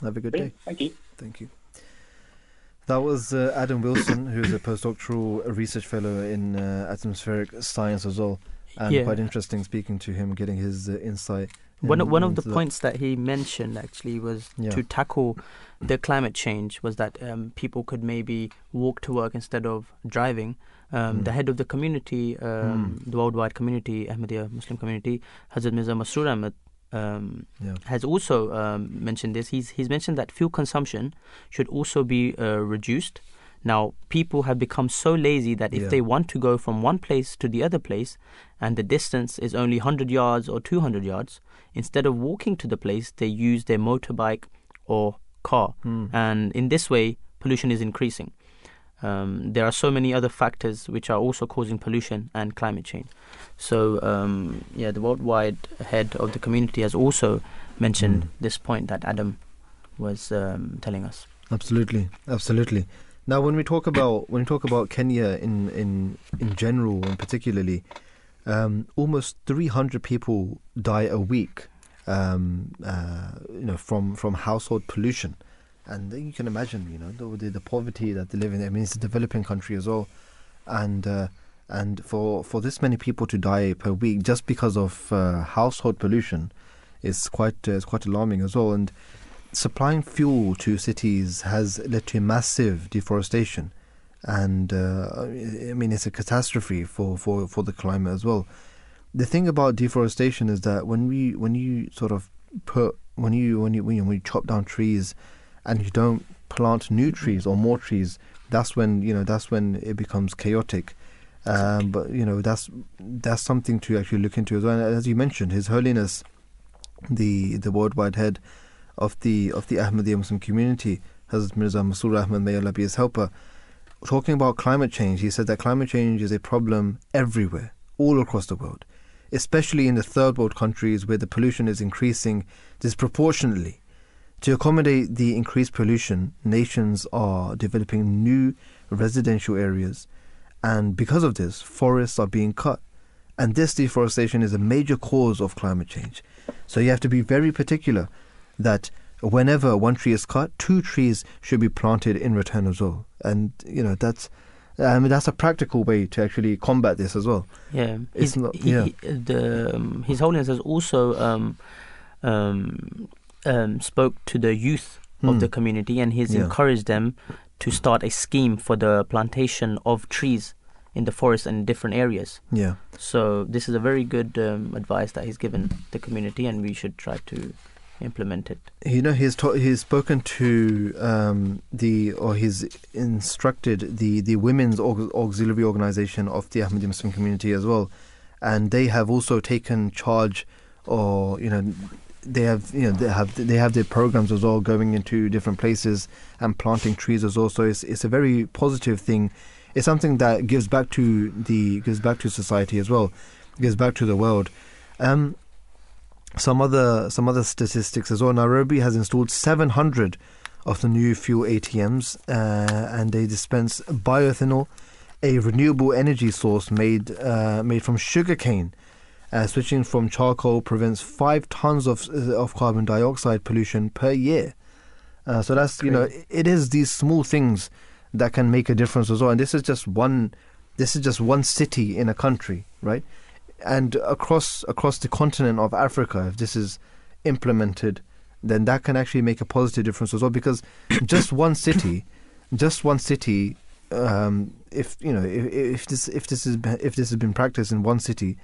Have a good Brilliant. day. Thank you. Thank you. That was uh, Adam Wilson, who's a postdoctoral research fellow in uh, atmospheric science as well, and Yeah. quite interesting speaking to him, getting his uh, insight. One in- one of the that. points that he mentioned actually was Yeah. to tackle the climate change was that um, people could maybe walk to work instead of driving. Um, Mm. The head of the community, um, the worldwide community, Ahmadiyya Muslim community, Hazrat Mirza Masroor Ahmad, um, Yeah. has also um, mentioned this. He's he's mentioned that fuel consumption should also be uh, reduced. Now, people have become so lazy that if Yeah. they want to go from one place to the other place, and the distance is only 100 yards or 200 yards, instead of walking to the place, they use their motorbike or car, Hmm. and in this way, pollution is increasing. Um, there are so many other factors which are also causing pollution and climate change. So, um, yeah, the worldwide head of the community has also mentioned Mm. this point that Adam was um, telling us. Absolutely, absolutely. Now, when we talk about when we talk about Kenya in in in general and particularly, um, almost 300 people die a week, um, uh, you know, from from household pollution, and you can imagine, you know, the the poverty that they live in. I mean, it's a developing country as well, and. Uh, and for, for this many people to die per week just because of uh, household pollution is quite uh, is quite alarming as well. And supplying fuel to cities has led to massive deforestation, and uh, I mean it's a catastrophe for, for, for the climate as well. The thing about deforestation is that when we when you sort of put when you when you when you, when you chop down trees, and you don't plant new trees or more trees, that's when you know that's when it becomes chaotic. Um, but you know that's that's something to actually look into as well. And as you mentioned, His Holiness, the the worldwide head of the of the Ahmadiyya Muslim community, Hazrat Mirza Masroor Ahmad, may Allah be his helper, talking about climate change, he said that climate change is a problem everywhere, all across the world, especially in the third world countries where the pollution is increasing disproportionately. To accommodate the increased pollution, nations are developing new residential areas, and because of this, forests are being cut. And this deforestation is a major cause of climate change. So you have to be very particular that whenever one tree is cut, two trees should be planted in return as well. And you know that's. I mean that's a practical way to actually combat this as well. Yeah, it's His, not. yeah, he- the um, His Holiness has also um, um, um, spoke to the youth Hmm. of the community, and he's Yeah. encouraged them to start a scheme for the plantation of trees in the forest and different areas. yeah. So this is a very good um, advice that he's given the community, and we should try to implement it. You know, he's ta- he's spoken to um, the or he's instructed the the women's aux- auxiliary organization of the Ahmadi Muslim community as well, and they have also taken charge, or you know, they have you know they have they have their programs as well going into different places and planting trees as well. So it's it's a very positive thing. It's something that gives back to the gives back to society as well, gives back to the world. Um, some other some other statistics as well. Nairobi has installed 700 of the new fuel ATMs, uh, and they dispense bioethanol, a renewable energy source made uh, made from sugarcane. Uh, switching from charcoal prevents five tons of uh, of carbon dioxide pollution per year. Uh, so that's you know it is these small things that can make a difference as well. And this is just one this is just one city in a country, right? and across across the continent of Africa, if this is implemented, then that can actually make a positive difference as well. Because just one city, just one city, um, if you know, if, if this if this is if this has been practiced in one city,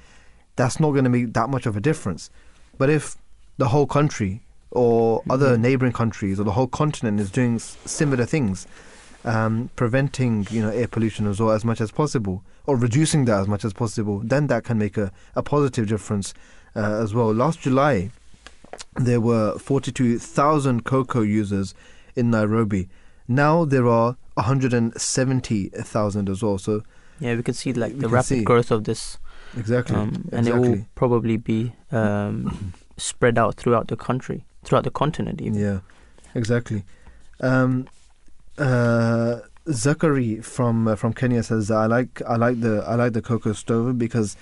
that's not going to make that much of a difference. But if the whole country or other neighboring countries or the whole continent is doing s- similar things, um, preventing you know air pollution as well as much as possible, or reducing that as much as possible, then that can make a, a positive difference uh, as well. Last July, there were 42,000 Koko users in Nairobi. Now there are 170,000 as well. So Yeah, we can see like the rapid see. growth of this, exactly, um, and it will probably be um, spread out throughout the country, throughout the continent even. Yeah, exactly. Um, uh, Zachary from uh, from Kenya says I like I like the I like the Koko stove because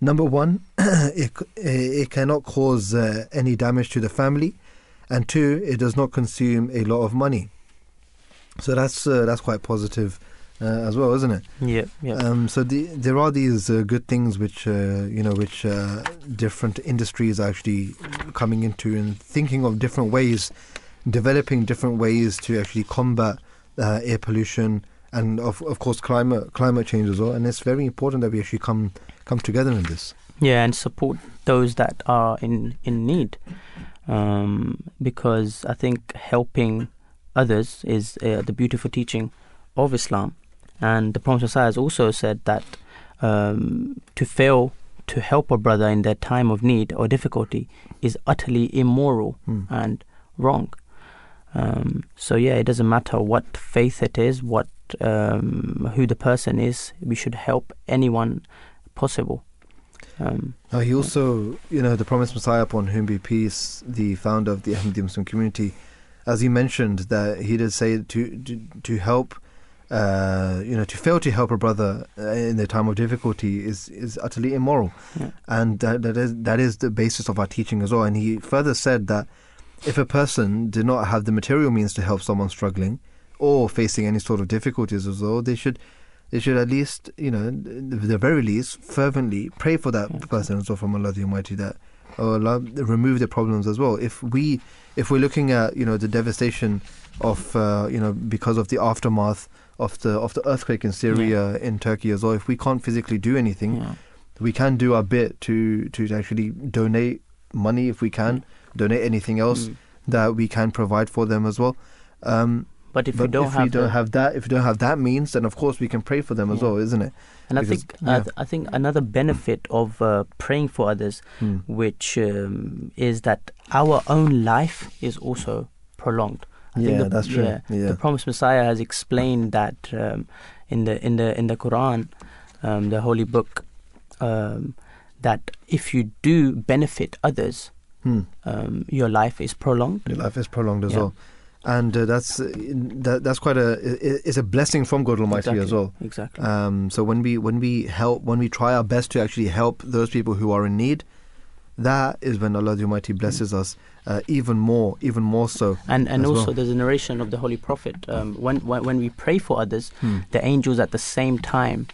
number one it it cannot cause uh, any damage to the family, and two it does not consume a lot of money. So that's uh, that's quite positive uh, as well, isn't it? Yeah, yeah. Um, so the, there are these uh, good things which uh, you know which uh, different industries are actually coming into and thinking of different ways, developing different ways to actually combat uh, air pollution and of of course climate climate change as well. And it's very important that we actually come come together in this. yeah, and support those that are in in need, um, because I think helping others is uh, the beautiful teaching of Islam, and the Prophet Messiah has also said that um, to fail to help a brother in their time of need or difficulty is utterly immoral Hmm. and wrong. Um, so yeah, it doesn't matter what faith it is, what um, who the person is. We should help anyone possible. Um, Now he also, you know, the promised Messiah upon whom be peace, the founder of the Ahmadi Muslim community, as he mentioned, that he did say to to, to help. Uh, you know, to fail to help a brother uh, in their time of difficulty is, is utterly immoral, Yeah. and that, that is that is the basis of our teaching as well. And he further said that if a person did not have the material means to help someone struggling or facing any sort of difficulties as well, they should they should at least, you know, the very least, fervently pray for that Yes. person as well from Allah the Almighty that oh Allah remove the problems as well. If we if we're looking at you know the devastation of uh, you know because of the aftermath of the of the earthquake in Syria in Turkey as well, if we can't physically do anything, Yeah. we can do our bit to to actually donate money if we can, donate anything else Mm. that we can provide for them as well. Um, But if but you don't if have, we don't the- have that, if we don't have that means, then of course we can pray for them as well, isn't it? and I think yeah. I, th- I think another benefit of uh, praying for others, Hmm. which um, is that our own life is also prolonged. I Yeah, the, that's true. yeah, Yeah. the promised Messiah has explained that um, in the in the in the Quran, um, the holy book, um, that if you do benefit others, Hmm. um, your life is prolonged. Your life is prolonged as Yeah. well, and uh, that's uh, that, that's quite a it's a blessing from God Almighty exactly. as well. Exactly. Um, so when we when we help when we try our best to actually help those people who are in need, that is when Allah the Almighty blesses us uh, even more, even more so. and and also well. there's a narration of the Holy Prophet. Um, when, when when we pray for others, Hmm. the angels at the same time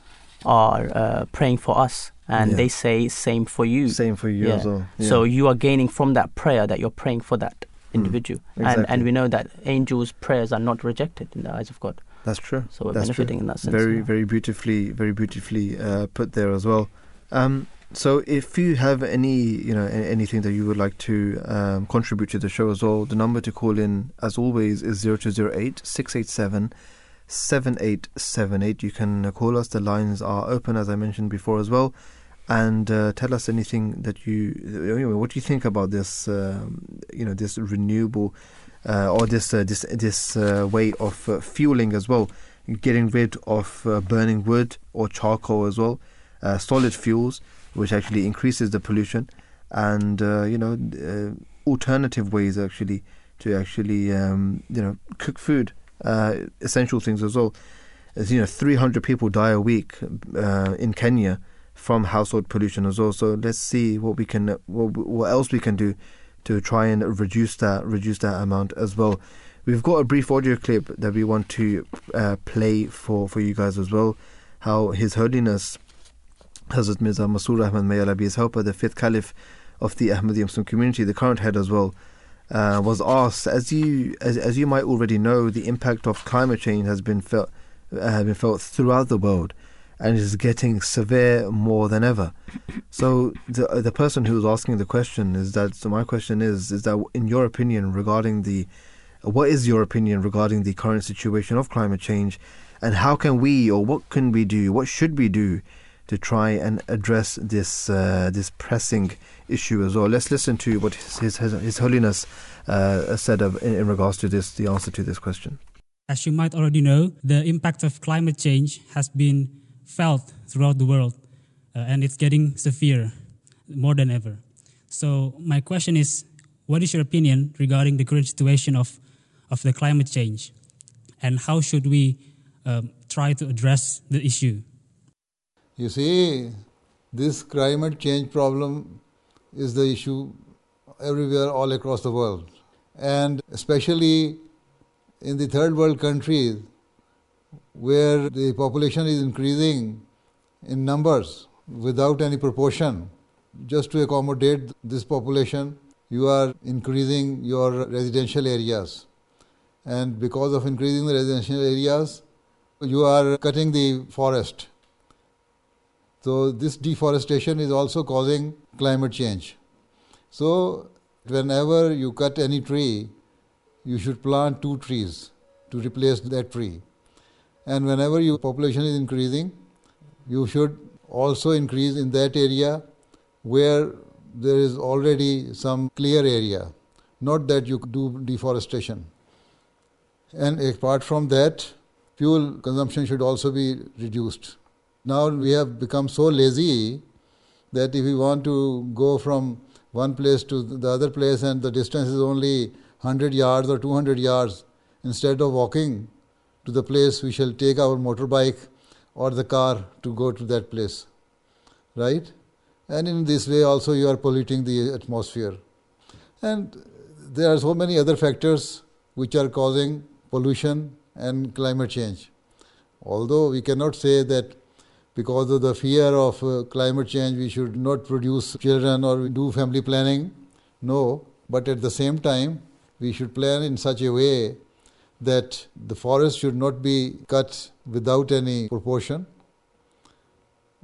are uh, praying for us, and Yeah. they say same for you. Same for you Yeah. as well. Yeah. So you are gaining from that prayer that you're praying for that individual, and Exactly. and we know that angels' prayers are not rejected in the eyes of God. that's true. So we're That's true. benefiting in that sense. very very beautifully very beautifully uh, put there as well um, so if you have any you know anything that you would like to um, contribute to the show as well the number to call in as always is 0208 687 7878 you can uh, call us. The lines are open as i mentioned before as well. And uh, tell us anything that you anyway, what do you think about this um, you know this renewable uh, or this uh, this this uh, way of uh, fueling as well getting rid of uh, burning wood or charcoal as well, uh, solid fuels, which actually increases the pollution, and uh, you know uh, alternative ways actually to actually um, you know cook food, uh, essential things as well. As you know, 300 people die a week uh, in Kenya from household pollution as well. So let's see what we can what, what else we can do to try and reduce that reduce that amount as well. We've got a brief audio clip that we want to uh, play for, for you guys as well. How His Holiness Hazrat Mirza Masroor Ahmad may Allah be his helper, the fifth caliph of the Ahmadi Muslim community, the current head as well, uh, was asked, as you as, as you might already know, the impact of climate change has been felt uh, been felt throughout the world, and is getting severe more than ever. So the the person who is asking the question is that. So my question is is that in your opinion regarding the what is your opinion regarding the current situation of climate change, and how can we or what can we do? What should we do to try and address this uh, this pressing issue as well? Let's listen to what His His, his, Holiness uh, said of, in, in regards to this. The answer to this question. As you might already know, the impact of climate change has been felt throughout the world, uh, and it's getting severe more than ever. So, my question is what is your opinion regarding the current situation of, of the climate change, and how should we um, try to address the issue? You see, this climate change problem is the issue everywhere, all across the world. And especially in the third world countries, where the population is increasing in numbers without any proportion, just to accommodate this population, you are increasing your residential areas. And because of increasing the residential areas, you are cutting the forest. So, this deforestation is also causing climate change. So, whenever you cut any tree, you should plant two trees to replace that tree. And whenever your population is increasing, you should also increase in that area where there is already some clear area, not that you do deforestation. And apart from that, fuel consumption should also be reduced. Now we have become so lazy that if we want to go from one place to the other place and the distance is only 100 yards or 200 yards, instead of walking to the place, we shall take our motorbike or the car to go to that place. Right? And in this way, also, you are polluting the atmosphere. And there are so many other factors which are causing pollution and climate change. Although we cannot say that because of the fear of uh, climate change we should not produce children or do family planning. No, but at the same time we should plan in such a way that the forest should not be cut without any proportion.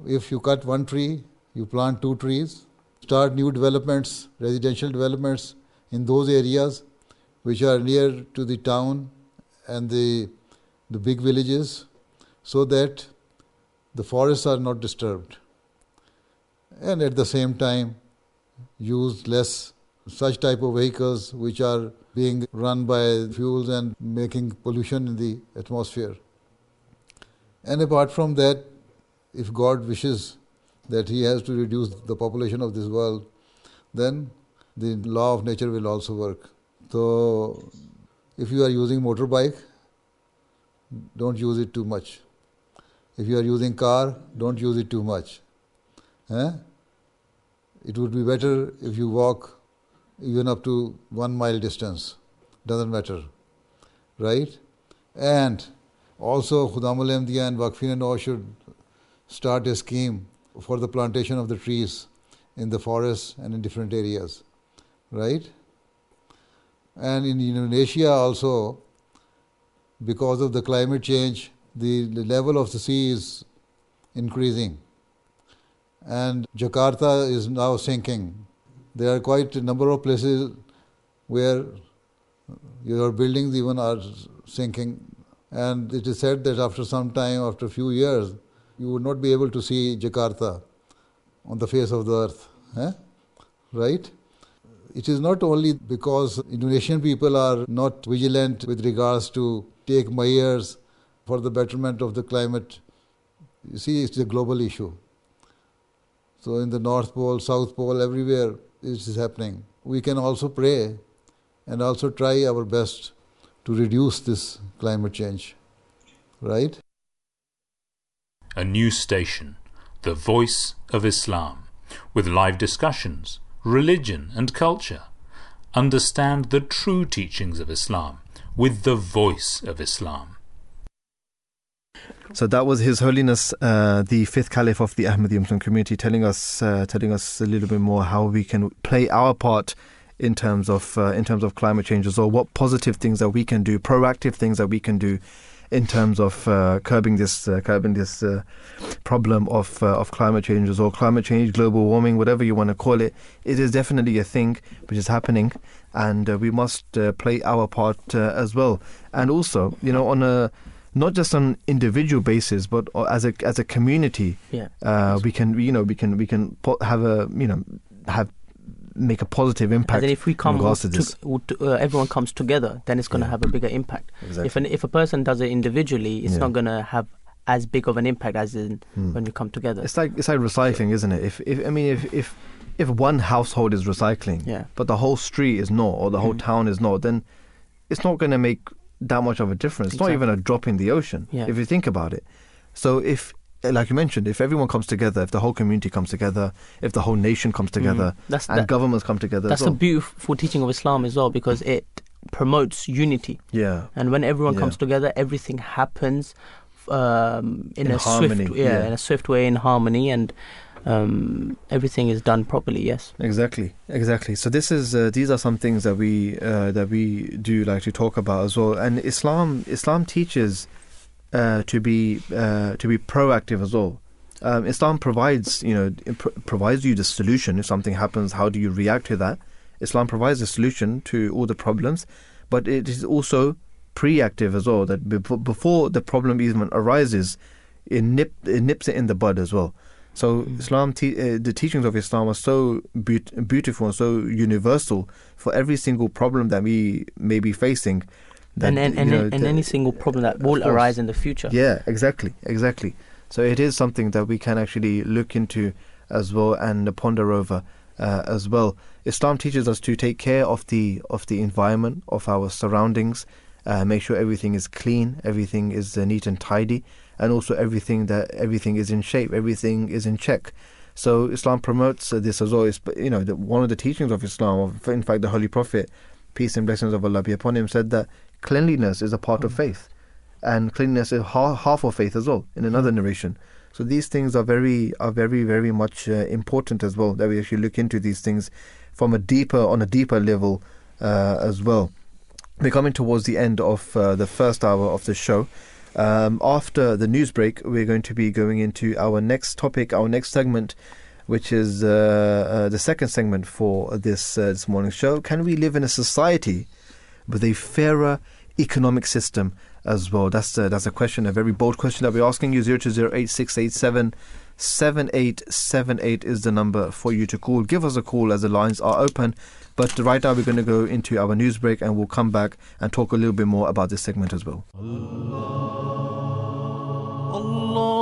If you cut one tree, you plant two trees, start new developments, residential developments in those areas which are near to the town and the, the big villages so that the forests are not disturbed. And at the same time, use less such type of vehicles which are being run by fuels and making pollution in the atmosphere. And apart from that, if God wishes that He has to reduce the population of this world, then the law of nature will also work. So, if you are using motorbike, don't use it too much. If you are using car, don't use it too much. Eh? It would be better if you walk even up to one mile distance. Doesn't matter. Right? And also Khudamul Ahmadiyya and Waqfin and all should start a scheme for the plantation of the trees in the forests and in different areas. Right? And in Indonesia also, because of the climate change, the, level of the sea is increasing. And Jakarta is now sinking. There are quite a number of places where your buildings even are sinking. And it is said that after some time, after a few years, you would not be able to see Jakarta on the face of the earth. Eh? Right? It is not only because Indonesian people are not vigilant with regards to take measures for the betterment of the climate. You see, it's a global issue. So, in the North Pole, South Pole, everywhere it is happening. We can also pray and also try our best to reduce this climate change. Right? A new station, The Voice of Islam, with live discussions, religion and culture. Understand the true teachings of Islam with the voice of Islam. So that was His Holiness, uh, the fifth Caliph of the Ahmadiyya Muslim community, telling us uh, telling us a little bit more how we can play our part in terms of uh, in terms of climate changes, or what positive things that we can do, proactive things that we can do in terms of uh, curbing this uh, curbing this uh, problem of of climate changes or climate change, global warming, whatever you want to call it. It is definitely a thing which is happening, and we must play our part as well. And also, you know, on a not just on individual basis, but as a as a community. Yeah. Uh, we can you know we can we can have a you know have make a positive impact. And if we come, to to, uh, everyone comes together, then it's going to yeah. have a bigger impact. Exactly. If an, if a person does it individually, it's yeah. not going to have as big of an impact as in hmm. when we come together. It's like it's like recycling, isn't it? If if I mean if if if one household is recycling, yeah. but the whole street is not, or the whole mm. town is not, then it's not going to make that much of a difference. Exactly. It's not even a drop in the ocean yeah. if you think about it. So if like you mentioned, if everyone comes together, if the whole community comes together, if the whole nation comes mm-hmm. together, mm. and that, governments come together, that's well. the beautiful teaching of Islam as well, because it promotes unity. Yeah, and when everyone yeah. comes together, everything happens um, in, in, a harmony. swift, yeah, yeah, in a swift way, in harmony, and um, everything is done properly. Yes, exactly, exactly. So this is uh, these are some things that we uh, that we do like to talk about as well. And Islam Islam teaches uh, to be uh, to be proactive as well. Um, Islam provides you know pr- provides you the solution if something happens. How do you react to that? Islam provides a solution to all the problems, but it is also preactive as well. That before the problem even arises, it, nip, it nips it in the bud as well. So Islam, te- uh, the teachings of Islam are so be- beautiful and so universal for every single problem that we may be facing. That, and and, and, know, and any single problem that will arise in the future. Yeah, exactly, exactly. So it is something that we can actually look into as well and ponder over uh, as well. Islam teaches us to take care of the of the environment, of our surroundings, uh, make sure everything is clean, everything is uh, neat and tidy, and also everything that everything is in shape, everything is in check. So Islam promotes uh, this as well. But you know, the, one of the teachings of Islam, in fact, the Holy Prophet, peace and blessings of Allah be upon him, said that cleanliness is a part of faith, and cleanliness is half of faith as well. In another narration. So these things are very, are very, very much uh, important as well. That we actually look into these things from a deeper, on a deeper level uh, as well. We're coming towards the end of uh, the first hour of the show. Um, after the news break, we're going to be going into our next topic, our next segment, which is uh, uh, the second segment for this uh, this morning's show. Can we live in a society with a fairer economic system as well? That's a, that's a question, a very bold question that we're asking you. Zero two zero eight six eight seven. 7878 is the number for you to call. Give us a call as the lines are open. But right now, we're going to go into our news break and we'll come back and talk a little bit more about this segment as well. Allah. Allah.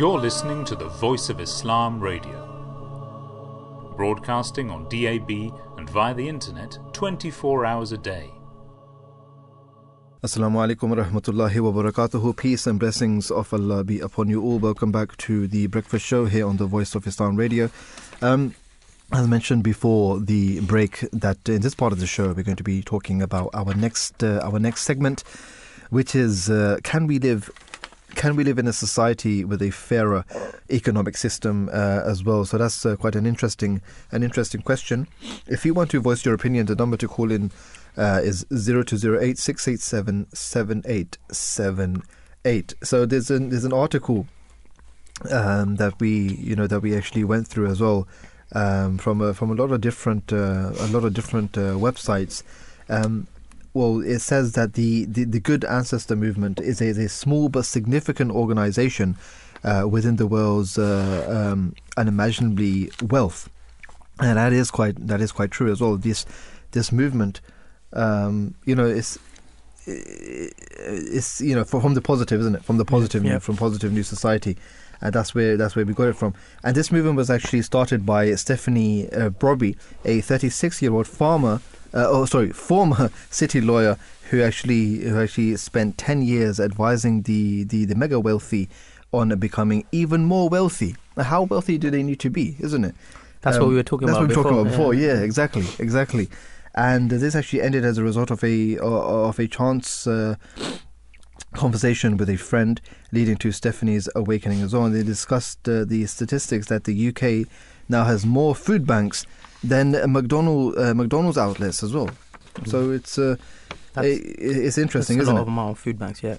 You're listening to the Voice of Islam Radio, broadcasting on DAB and via the internet 24 hours a day. Assalamu alaikum rahmatullahi wa barakatuhu. Peace and blessings of Allah be upon you all. Welcome back to the breakfast show here on the Voice of Islam Radio. Um, as mentioned before the break, that in this part of the show we're going to be talking about our next uh, our next segment, which is uh, can we live can we live in a society with a fairer economic system uh, as well? So that's uh, quite an interesting an interesting question. If you want to voice your opinion, the number to call in uh, is zero two zero eight six eight seven seven eight seven eight. So there's an there's an article um, that we you know that we actually went through as well um, from a, from a lot of different uh, a lot of different uh, websites. Um, well, it says that the, the, the Good Ancestor Movement is a, is a small but significant organization uh, within the world's uh, um, unimaginably wealth, and that is quite that is quite true as well. This this movement, um, you know, is it's you know from the positive, isn't it? From the positive, yeah. new, from positive new society, and that's where that's where we got it from. And this movement was actually started by Stephanie uh, Brobbey, a 36 year old farmer uh, oh sorry, former city lawyer who actually who actually spent ten years advising the, the, the mega wealthy on becoming even more wealthy. How wealthy do they need to be, isn't it? That's um, what we were talking that's about. That's what we were talking about before. Yeah. yeah, exactly, exactly. And this actually ended as a result of a of a chance. Uh, conversation with a friend leading to Stephanie's awakening as well. And they discussed uh, the statistics that the UK now has more food banks than McDonald uh, McDonald's outlets as well. So mm. it's uh, it's interesting, isn't it? A lot of them food banks, yeah.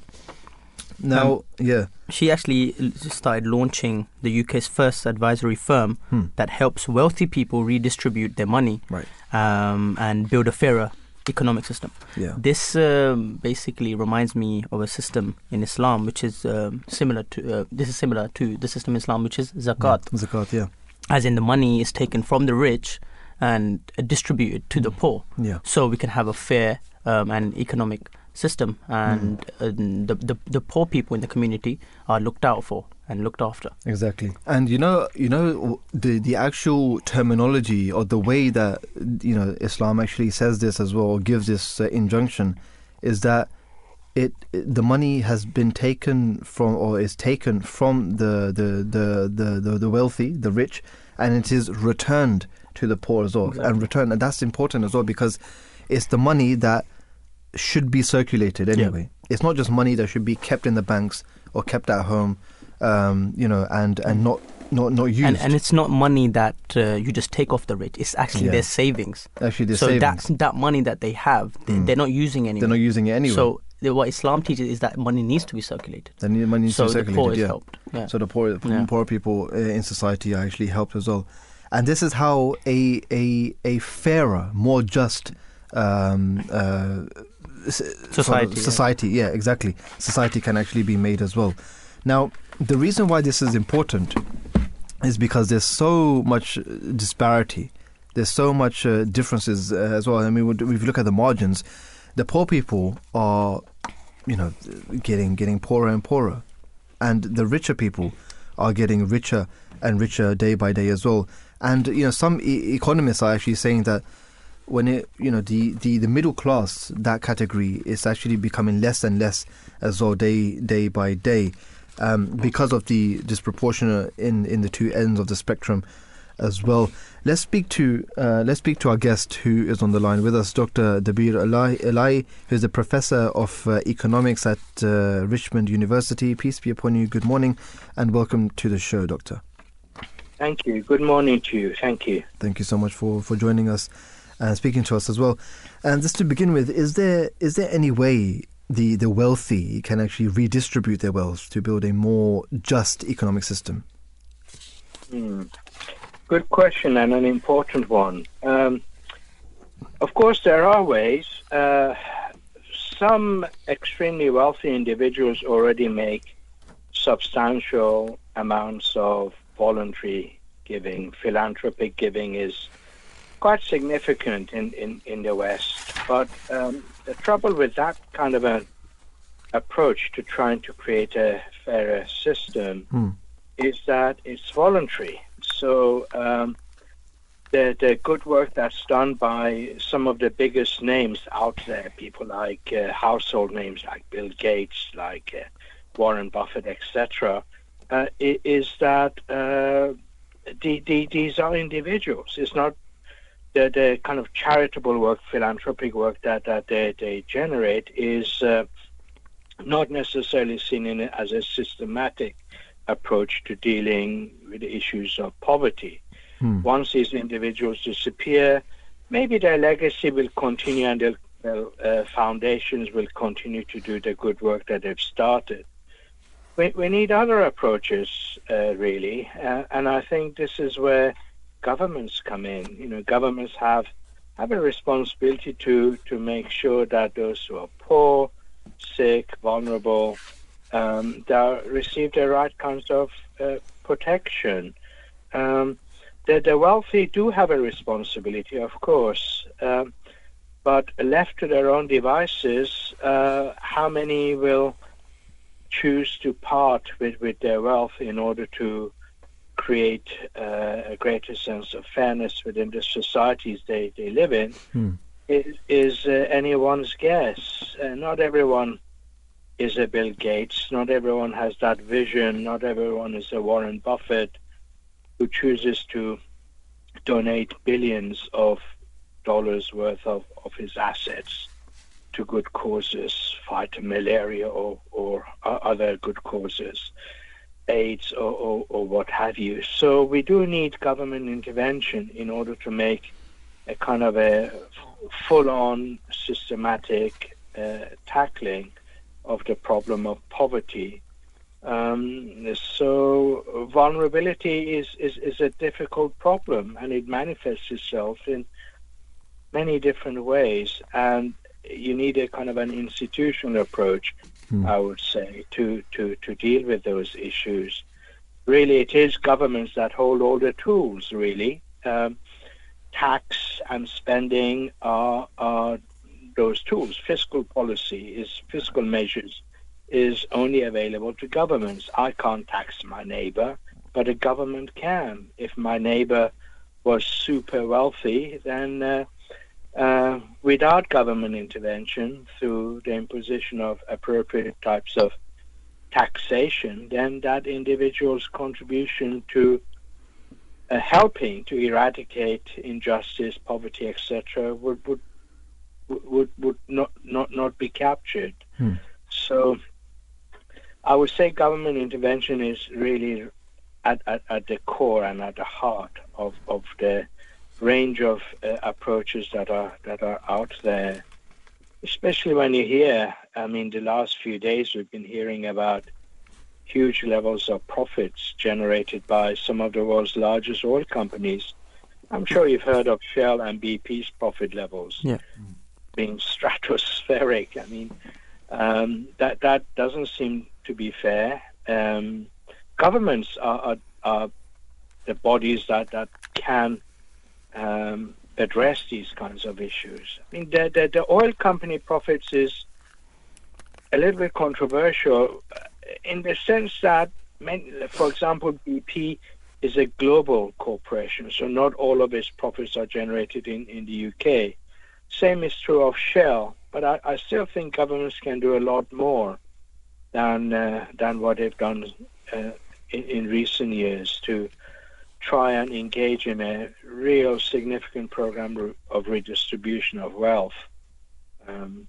Now, um, yeah, she actually started launching the UK's first advisory firm hmm. that helps wealthy people redistribute their money, right, um, and build a fairer economic system. Yeah. This um, basically reminds me of a system in Islam which is um, similar to uh, this is similar to the system in Islam which is zakat. Yeah, zakat, yeah. As in the money is taken from the rich and distributed to the poor. Yeah. So we can have a fair um, and economic system, and, mm. uh, the, the the poor people in the community are looked out for and looked after. Exactly. And you know, you know, the the actual terminology or the way that you know Islam actually says this as well, or gives this uh, injunction, is that. It, it, the money has been taken from or is taken from the the, the, the, the, the wealthy, the rich, and it is returned to the poor as well exactly. and return. And that's important as well because it's the money that should be circulated anyway. Yeah. It's not just money that should be kept in the banks or kept at home, um, you know, and, and not not not used. And, and it's not money that uh, you just take off the rich. It's actually yeah. their savings. Actually, their so savings. that that money that they have, they, mm. not using anymore. They're not using it anyway. So what Islam teaches is that money needs to be circulated. The money needs so to be circulated. The poor yeah. helped. Yeah. So the poor, yeah. poor people uh, in society are actually helped as well and this is how a a a fairer, more just um, uh, society. society, yeah. yeah, exactly. Society can actually be made as well. Now, the reason why this is important is because there's so much disparity there's so much uh, differences uh, as well. I mean, if you look at the margins, the poor people are, you know, getting getting poorer and poorer, and the richer people are getting richer and richer day by day as well. And you know, some e- economists are actually saying that when it, you know, the, the, the middle class, that category is actually becoming less and less as well day day by day, um, because of the disproportionate in in the two ends of the spectrum as well. Let's speak to uh, let's speak to our guest who is on the line with us, Dr. Dabir Elahi, who is a professor of uh, economics at uh, Richmond University. Peace be upon you. Good morning, and welcome to the show, Doctor. Thank you. Good morning to you. Thank you. Thank you so much for, for joining us and speaking to us as well. And just to begin with, is there is there any way the, the wealthy can actually redistribute their wealth to build a more just economic system? Hmm. Good question and an important one. Um, of course, there are ways. Uh, some extremely wealthy individuals already make substantial amounts of voluntary giving. Philanthropic giving is quite significant in, in, in the West. But um, the trouble with that kind of an approach to trying to create a fairer system hmm. is that it's voluntary. So um, the the good work that's done by some of the biggest names out there, people like uh, household names like Bill Gates, like uh, Warren Buffett, etc., uh, is that uh, the, the, these are individuals. It's not the, the kind of charitable work, philanthropic work that, that they, they generate is uh, not necessarily seen in it as a systematic approach to dealing with the issues of poverty. Hmm. Once these individuals disappear, maybe their legacy will continue and their, their uh, foundations will continue to do the good work that they've started. We, we need other approaches, uh, really, uh, and I think this is where governments come in. You know, governments have have a responsibility to to make sure that those who are poor, sick, vulnerable, um, they receive the right kinds of uh, protection. Um, the, the wealthy do have a responsibility, of course, um, but left to their own devices, uh, how many will choose to part with, with their wealth in order to create uh, a greater sense of fairness within the societies they, they live in hmm. is, is uh, anyone's guess. Uh, not everyone is a Bill Gates. Not everyone has that vision. Not everyone is a Warren Buffett who chooses to donate billions of dollars worth of, of his assets to good causes, fight malaria or, or other good causes. AIDS or, or, or, what have you. So we do need government intervention in order to make a kind of a full-on systematic uh, tackling of the problem of poverty. Um, so vulnerability is, is, is a difficult problem and it manifests itself in many different ways and you need a kind of an institutional approach mm. I would say, to, to, to deal with those issues. Really, it is governments that hold all the tools, really. Um, tax and spending are, are those tools. Fiscal policy is fiscal measures is only available to governments. I can't tax my neighbor, but a government can. If my neighbor was super wealthy, then uh, uh, without government intervention through the imposition of appropriate types of taxation, then that individual's contribution to uh, helping to eradicate injustice, poverty, etc., would would would would not not not be captured. Hmm. So, I would say government intervention is really at, at, at the core and at the heart of, of the range of uh, approaches that are that are out there. Especially when you hear, I mean, the last few days we've been hearing about huge levels of profits generated by some of the world's largest oil companies. I'm sure you've heard of Shell and BP's profit levels yeah. being stratospheric. I mean, um, that that doesn't seem to be fair. Um, governments are, are, are the bodies that, that can um, address these kinds of issues. I mean, the, the, the oil company profits is a little bit controversial in the sense that, for example, BP is a global corporation, so not all of its profits are generated in, in the UK. Same is true of Shell, but I, I still think governments can do a lot more than uh, than what they've done uh, in, in recent years to try and engage in a real significant program of redistribution of wealth. Um,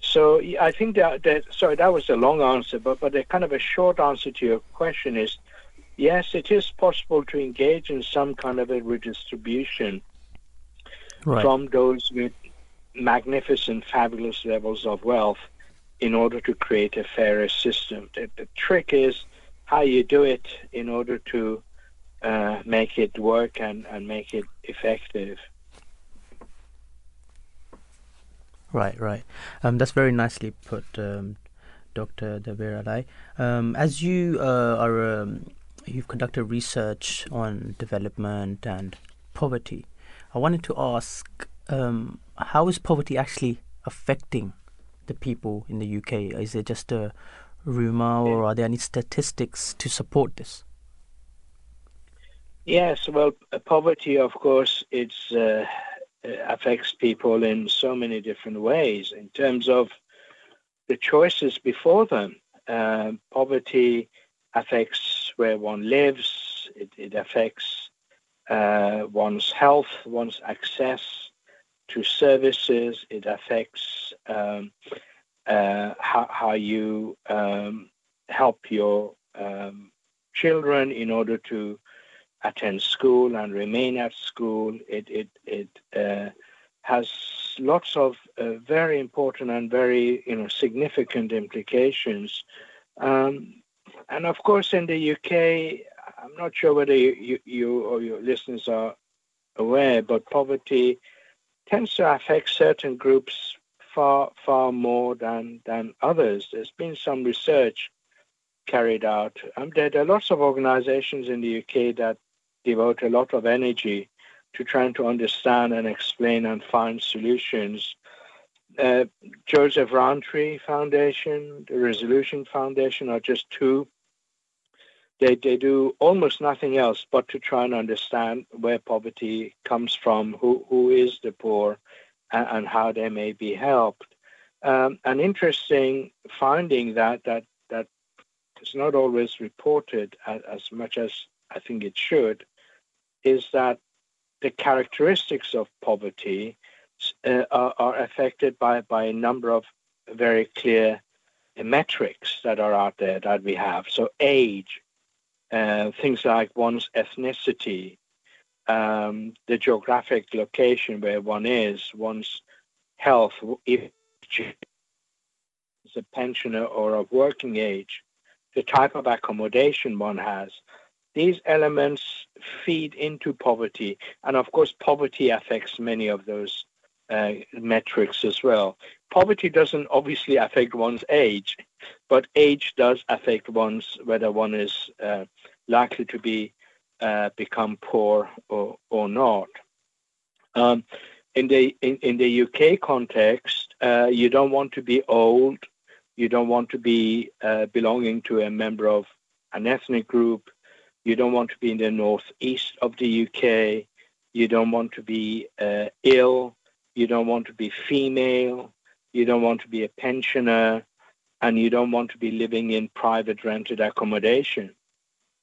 so I think that, that sorry that was a long answer, but but a kind of a short answer to your question is yes, it is possible to engage in some kind of a redistribution right. from those with magnificent, fabulous levels of wealth in order to create a fairer system. The, the trick is how you do it in order to uh, make it work and, and make it effective. Right, right. Um, that's very nicely put, um, Dr. Dabir Um, as you uh, are, um, you've conducted research on development and poverty. I wanted to ask, um, how is poverty actually affecting the people in the UK? Is it just a rumor, or are there any statistics to support this? Yes, well, poverty, of course, it's uh, affects people in so many different ways in terms of the choices before them. Uh, poverty affects where one lives. It, it affects uh, one's health, one's access to services. It affects um, uh, how, how, you um, help your um, children in order to attend school and remain at school. It it it uh, has lots of uh, very important and very you know significant implications. Um, and of course, in the UK, I'm not sure whether you, you, you or your listeners are aware, but poverty tends to affect certain groups far far more than than others. There's been some research carried out. Um, there, there, are lots of organizations in the UK that devote a lot of energy to trying to understand and explain and find solutions. Uh, Joseph Rowntree Foundation, the Resolution Foundation are just two. They, they do almost nothing else but to try and understand where poverty comes from, who, who is the poor, and, and how they may be helped. Um, an interesting finding that, that, that is not always reported as, as much as I think it should is that the characteristics of poverty uh, are, affected by, by a number of very clear metrics that are out there that we have. So, age, uh, things like one's ethnicity, um, the geographic location where one is, one's health, if is a pensioner or of working age, the type of accommodation one has, these elements feed into poverty. And of course, poverty affects many of those uh, metrics as well. Poverty doesn't obviously affect one's age, but age does affect one's whether one is uh, likely to be uh, become poor or, or not. Um, in the in, in the UK context, uh, you don't want to be old. You don't want to be uh, belonging to a member of an ethnic group. You don't want to be in the northeast of the UK. You don't want to be uh, ill. You don't want to be female. You don't want to be a pensioner. And you don't want to be living in private rented accommodation.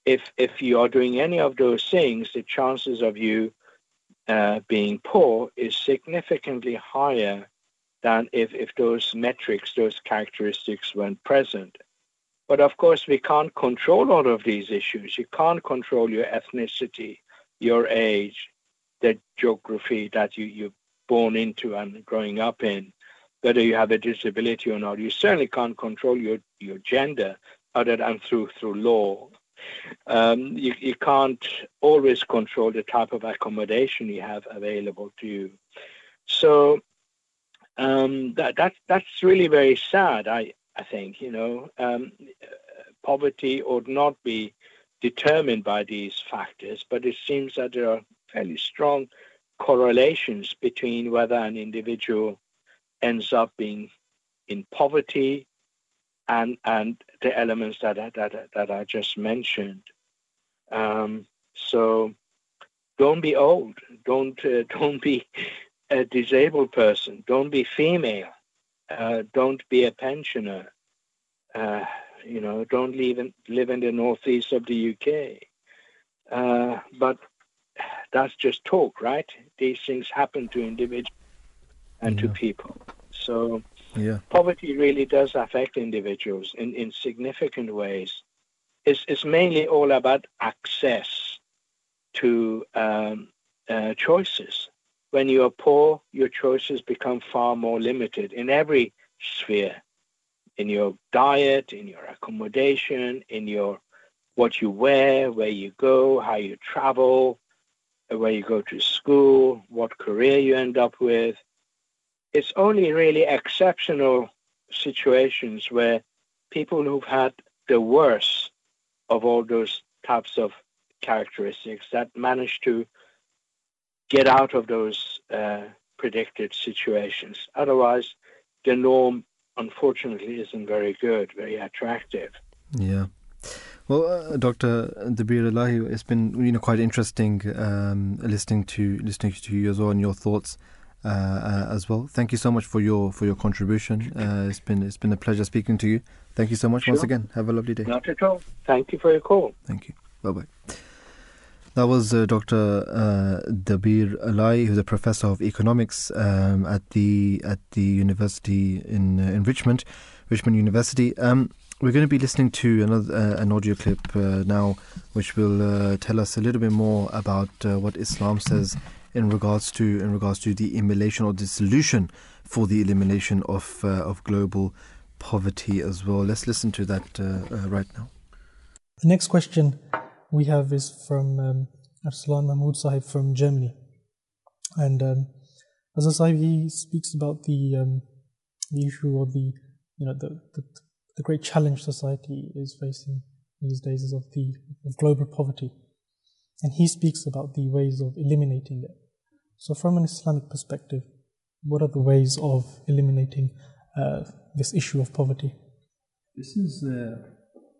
If, if you are doing any of those things, the chances of you uh, being poor is significantly higher than if, if those metrics, those characteristics weren't present. But of course, we can't control all of these issues. You can't control your ethnicity, your age, the geography that you, you're born into and growing up in, whether you have a disability or not. You certainly can't control your, your gender other than through, through law. Um, you, you can't always control the type of accommodation you have available to you. So um, that, that, that's really very sad. I, I think, you know, um, poverty ought not be determined by these factors, but it seems that there are fairly strong correlations between whether an individual ends up being in poverty and and the elements that I, that, that I just mentioned. Um, so don't be old. Don't uh, don't be a disabled person. Don't be female. Uh, don't be a pensioner. Uh, you know, don't live in, live in the northeast of the UK. Uh, but that's just talk, right? These things happen to individuals and yeah. to people. So yeah. poverty really does affect individuals in, in significant ways. It's, it's mainly all about access to um, uh, choices. When you are poor, your choices become far more limited in every sphere in your diet, in your accommodation, in your what you wear, where you go, how you travel, where you go to school, what career you end up with. It's only really exceptional situations where people who've had the worst of all those types of characteristics that manage to get out of those uh, predicted situations. Otherwise, the norm, unfortunately, isn't very good, very attractive. Yeah. Well, uh, Dr. Dabir Elahi, it's been you know quite interesting um, listening to listening to you as well and your thoughts uh, uh, as well. Thank you so much for your for your contribution. Uh, it's been it's been a pleasure speaking to you. Thank you so much sure. once again. Have a lovely day. Not at all. Thank you for your call. Thank you. Bye bye. That was uh, Dr. Uh, Dabir Elahi, who's a professor of economics um, at the at the university in uh, in Richmond, Richmond University. Um, we're going to be listening to another uh, an audio clip uh, now, which will uh, tell us a little bit more about what Islam says in regards to in regards to the elimination or the solution for the elimination of of global poverty as well. Let's listen to that right now. The next question we have is from um, Arslan Mahmoud Sahib from Germany. And um, as a Sahib, he speaks about the um, the issue of the you know the, the, the great challenge society is facing these days is of the of global poverty, and he speaks about the ways of eliminating it. So, from an Islamic perspective, what are the ways of eliminating uh, this issue of poverty? This is uh,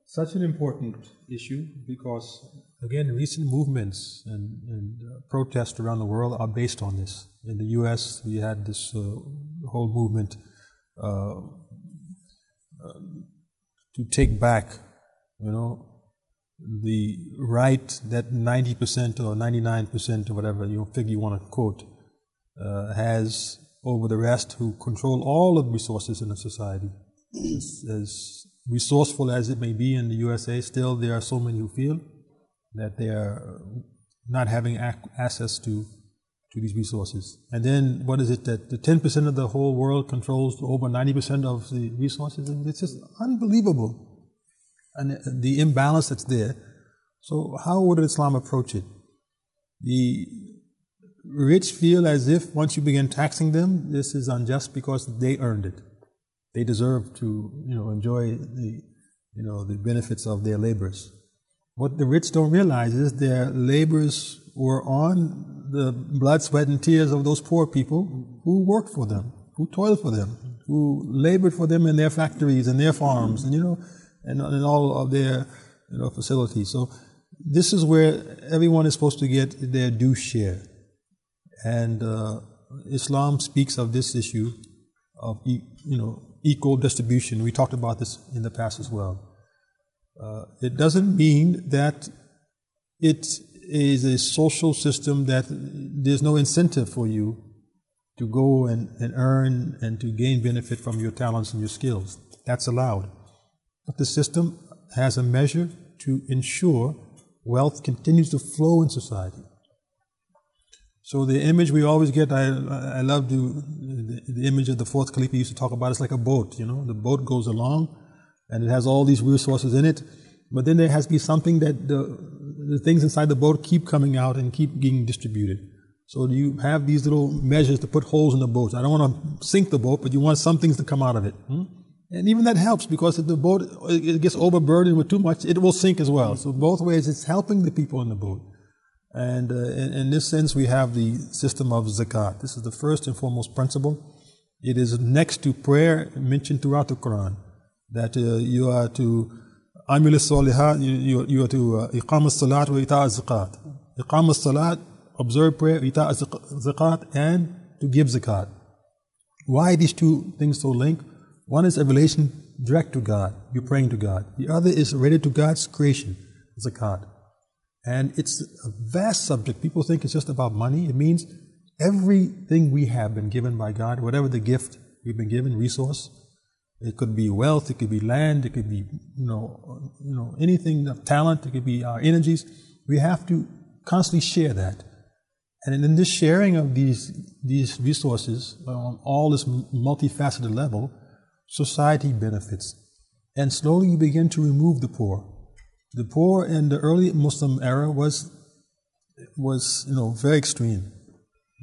such an important issue because, again, recent movements and, and uh, protests around the world are based on this. In the U.S., we had this uh, whole movement uh, um, to take back, you know, the right that 90% or 99% or whatever you know, figure you want to quote uh, has over the rest who control all of the resources in a society. As, as resourceful as it may be in the USA, still there are so many who feel that they are uh, not having ac- access to to these resources. And then what is it that the 10% of the whole world controls over 90% of the resources? And it's just unbelievable. And uh, the imbalance that's there. So how would Islam approach it? The rich feel as if once you begin taxing them, this is unjust because they earned it they deserve to, you know, enjoy the, you know, the benefits of their labors. What the rich don't realize is their labors were on the blood, sweat, and tears of those poor people who worked for them, who toiled for them, who labored for them in their factories and their farms, and you know, and, and all of their, you know, facilities. So this is where everyone is supposed to get their due share, and uh, Islam speaks of this issue of you know equal distribution. We talked about this in the past as well. Uh, it doesn't mean that it is a social system that there's no incentive for you to go and, and earn and to gain benefit from your talents and your skills. That's allowed. But the system has a measure to ensure wealth continues to flow in society. So the image we always get, I, I love the, the, image of the fourth Khalifa used to talk about. It's like a boat, you know. The boat goes along, and it has all these resources in it, but then there has to be something that the the things inside the boat keep coming out and keep getting distributed. So you have these little measures to put holes in the boat. I don't want to sink the boat, but you want some things to come out of it. Hmm? And even that helps because if the boat it gets overburdened with too much, it will sink as well. So both ways, it's helping the people in the boat. And uh, in, in, this sense, we have the system of zakat. This is the first and foremost principle. It is next to prayer mentioned throughout the Quran that uh, you are to amil salihat, you, you, are to uh, iqam salat wa ita zakat. Iqam salat, observe prayer, ita zakat, and to give zakat. Why these two things so linked? One is a relation direct to God, you're praying to God. The other is related to God's creation, zakat. And it's a vast subject. People think it's just about money. It means everything we have been given by God, whatever the gift we've been given, resource. It could be wealth, it could be land, it could be you know, you know anything of talent, it could be our energies. We have to constantly share that. And in this sharing of these these resources on all this multifaceted level, society benefits. And slowly you begin to remove the poor. The poor in the early Muslim era was was you know very extreme.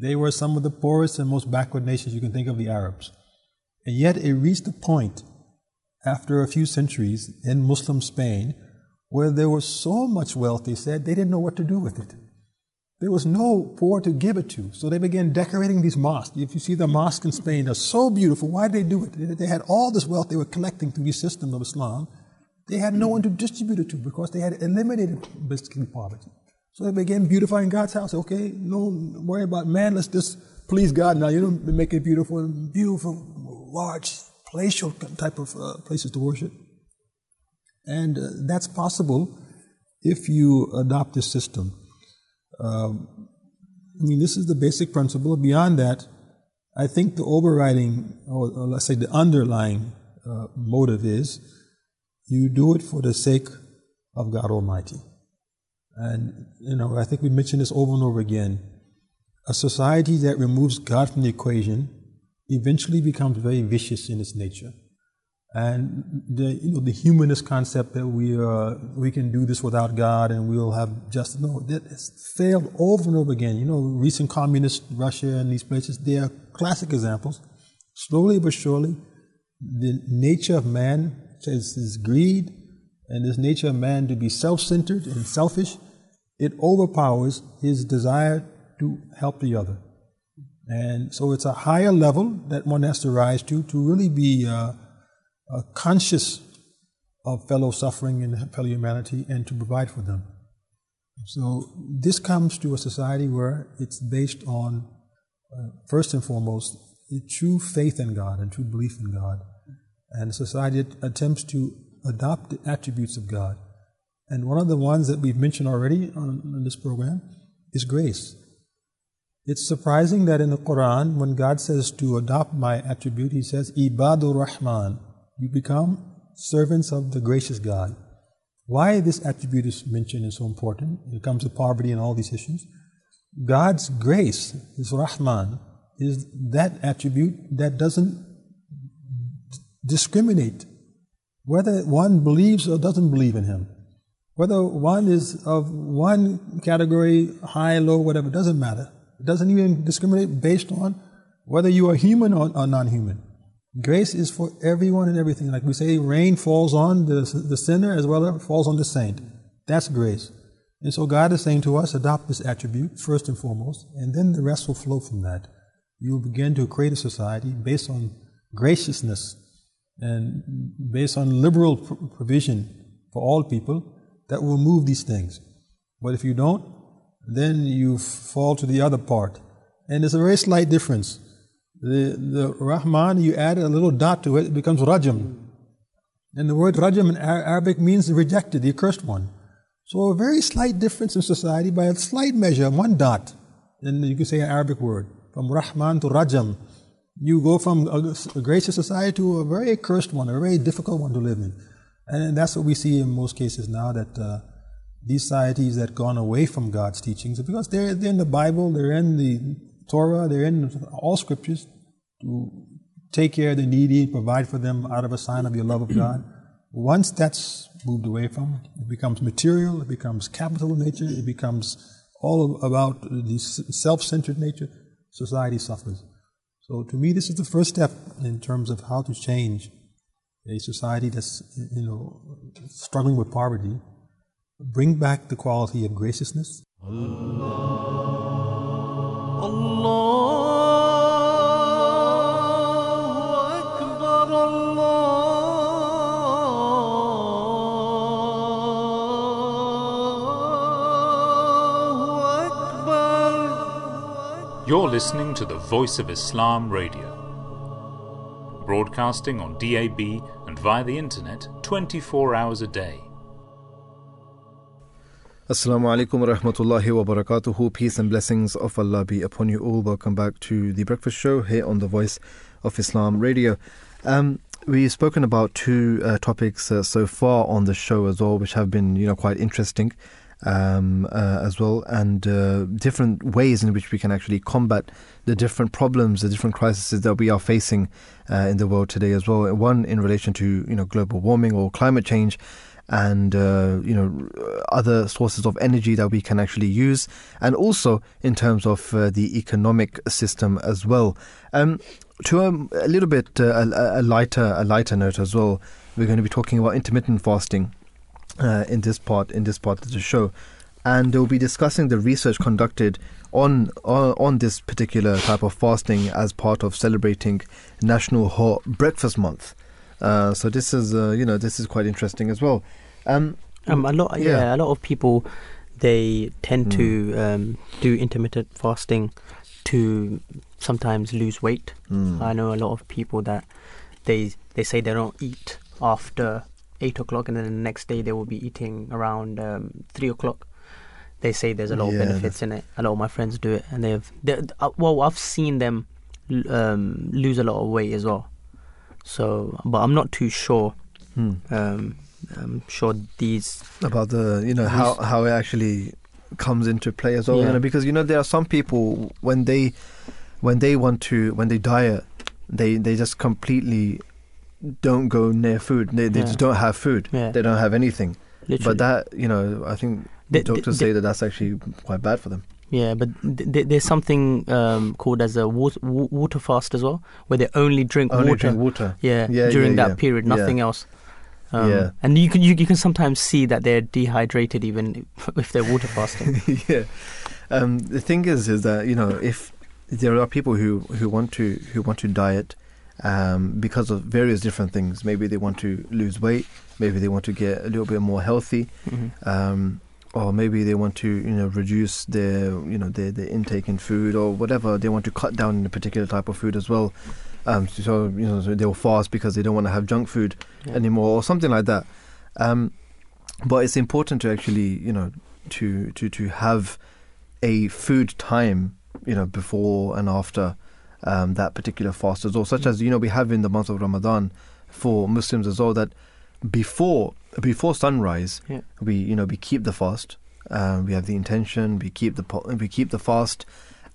They were some of the poorest and most backward nations you can think of, the Arabs. And yet it reached a point after a few centuries in Muslim Spain where there was so much wealth, they said, they didn't know what to do with it. There was no poor to give it to. So they began decorating these mosques. If you see the mosques in Spain, they're so beautiful. Why did they do it? They had all this wealth they were collecting through the system of Islam. They had no one to distribute it to because they had eliminated basically poverty. So they began beautifying God's house. Okay, no worry about man. Let's just please God now. You know, make it beautiful beautiful, large, palatial type of uh, places to worship. And uh, that's possible if you adopt this system. Um, I mean, this is the basic principle. Beyond that, I think the overriding, or, or let's say the underlying uh, motive is you do it for the sake of God Almighty. And, you know, I think we mentioned this over and over again. A society that removes God from the equation eventually becomes very vicious in its nature. And the, you know, the humanist concept that we, uh, we can do this without God and we'll have justice, no, that has failed over and over again. You know, recent communist Russia and these places, they are classic examples. Slowly but surely, the nature of man is, is greed and this nature of man to be self-centered and selfish, it overpowers his desire to help the other. And so it's a higher level that one has to rise to to really be uh, uh, conscious of fellow suffering and fellow humanity and to provide for them. So this comes to a society where it's based on, uh, first and foremost, the true faith in God and true belief in God. And society attempts to adopt the attributes of God. And one of the ones that we've mentioned already on, on this program is grace. It's surprising that in the Quran, when God says to adopt my attribute, He says, Ibadur Rahman, you become servants of the gracious God. Why this attribute is mentioned is so important. It comes to poverty and all these issues. God's grace, His Rahman, is that attribute that doesn't discriminate whether one believes or doesn't believe in Him. Whether one is of one category, high, low, whatever, doesn't matter. It doesn't even discriminate based on whether you are human or, or non human. Grace is for everyone and everything. Like we say, rain falls on the, the sinner as well as falls on the saint. That's grace. And so God is saying to us, adopt this attribute first and foremost, and then the rest will flow from that. You will begin to create a society based on graciousness and based on liberal provision for all people that will move these things. But if you don't, then you fall to the other part. And there's a very slight difference. The, the Rahman, you add a little dot to it, it becomes Rajam. And the word Rajam in Arabic means the rejected, the accursed one. So a very slight difference in society by a slight measure, one dot. And you can say an Arabic word. From Rahman to Rajam. You go from a, gracious society to a very cursed one, a very difficult one to live in. And that's what we see in most cases now that uh, these societies that gone away from God's teachings, because they're, they're in the Bible, they're in the Torah, they're in all scriptures to take care of the needy, provide for them out of a sign of your love of God. Once that's moved away from, it becomes material, it becomes capital nature, it becomes all about the self-centered nature, society suffers. So to me, this is the first step in terms of how to change a society that's, you know, struggling with poverty, bring back the quality of graciousness. You're listening to the Voice of Islam Radio, broadcasting on DAB and via the internet 24 hours a day. Assalamu alaikum wa rahmatullahi wa barakatuhu. Peace and blessings of Allah be upon you all. Welcome back to the Breakfast Show here on the Voice of Islam Radio. Um, we've spoken about two uh, topics uh, so far on the show as well, which have been, you know, quite interesting um, uh, as well, and uh, different ways in which we can actually combat the different problems, the different crises that we are facing uh, in the world today as well. One in relation to you know global warming or climate change, and uh, you know other sources of energy that we can actually use, and also in terms of uh, the economic system as well. Um, to a, a little bit uh, a, a lighter a lighter note as well, we're going to be talking about intermittent fasting uh, in this part in this part of the show, and they'll be discussing the research conducted on, on on this particular type of fasting as part of celebrating National Hot Breakfast Month. Uh, so this is uh, you know this is quite interesting as well. Um, Um, a lot, yeah. Yeah. a lot of people they tend Mm. to um, do intermittent fasting to sometimes lose weight. Mm. I know a lot of people that they they say they don't eat after eight o'clock, and then the next day they will be eating around um, three o'clock. They say there's a lot Yeah, of benefits in it. A lot of my friends do it, and they've they, uh, well, I've seen them um, lose a lot of weight as well. So, but I'm not too sure. Hmm. Um, I'm sure these about the you know how how it actually comes into play as well you know, because you know there are some people when they when they want to when they diet they they just completely don't go near food they, they Yeah. just don't have food Yeah. they don't have anything literally. but that you know i think They- doctors they- say that that's actually quite bad for them Yeah, but th- th- there's something um, called as a water, water fast as well, where they only drink only water. drink water Yeah, Yeah, during that period, nothing else. Um, Yeah. and you can you, you can sometimes see that they're dehydrated even if they're water fasting. yeah. Um, the thing is, is that you know, if there are people who, who want to who want to diet um, because of various different things, maybe they want to lose weight, maybe they want to get a little bit more healthy, Mhm. um, or maybe they want to you know reduce their you know their, their intake in food or whatever they want to cut down in a particular type of food as well. Um, so, you know so they'll fast because they don't want to have junk food Yeah. anymore or something like that. Um, but it's important to actually you know to to to have a food time you know before and after um, that particular fast as well, such as you know we have in the month of Ramadan for Muslims as well that before before sunrise Yeah. we you know we keep the fast uh, we have the intention we keep the we keep the fast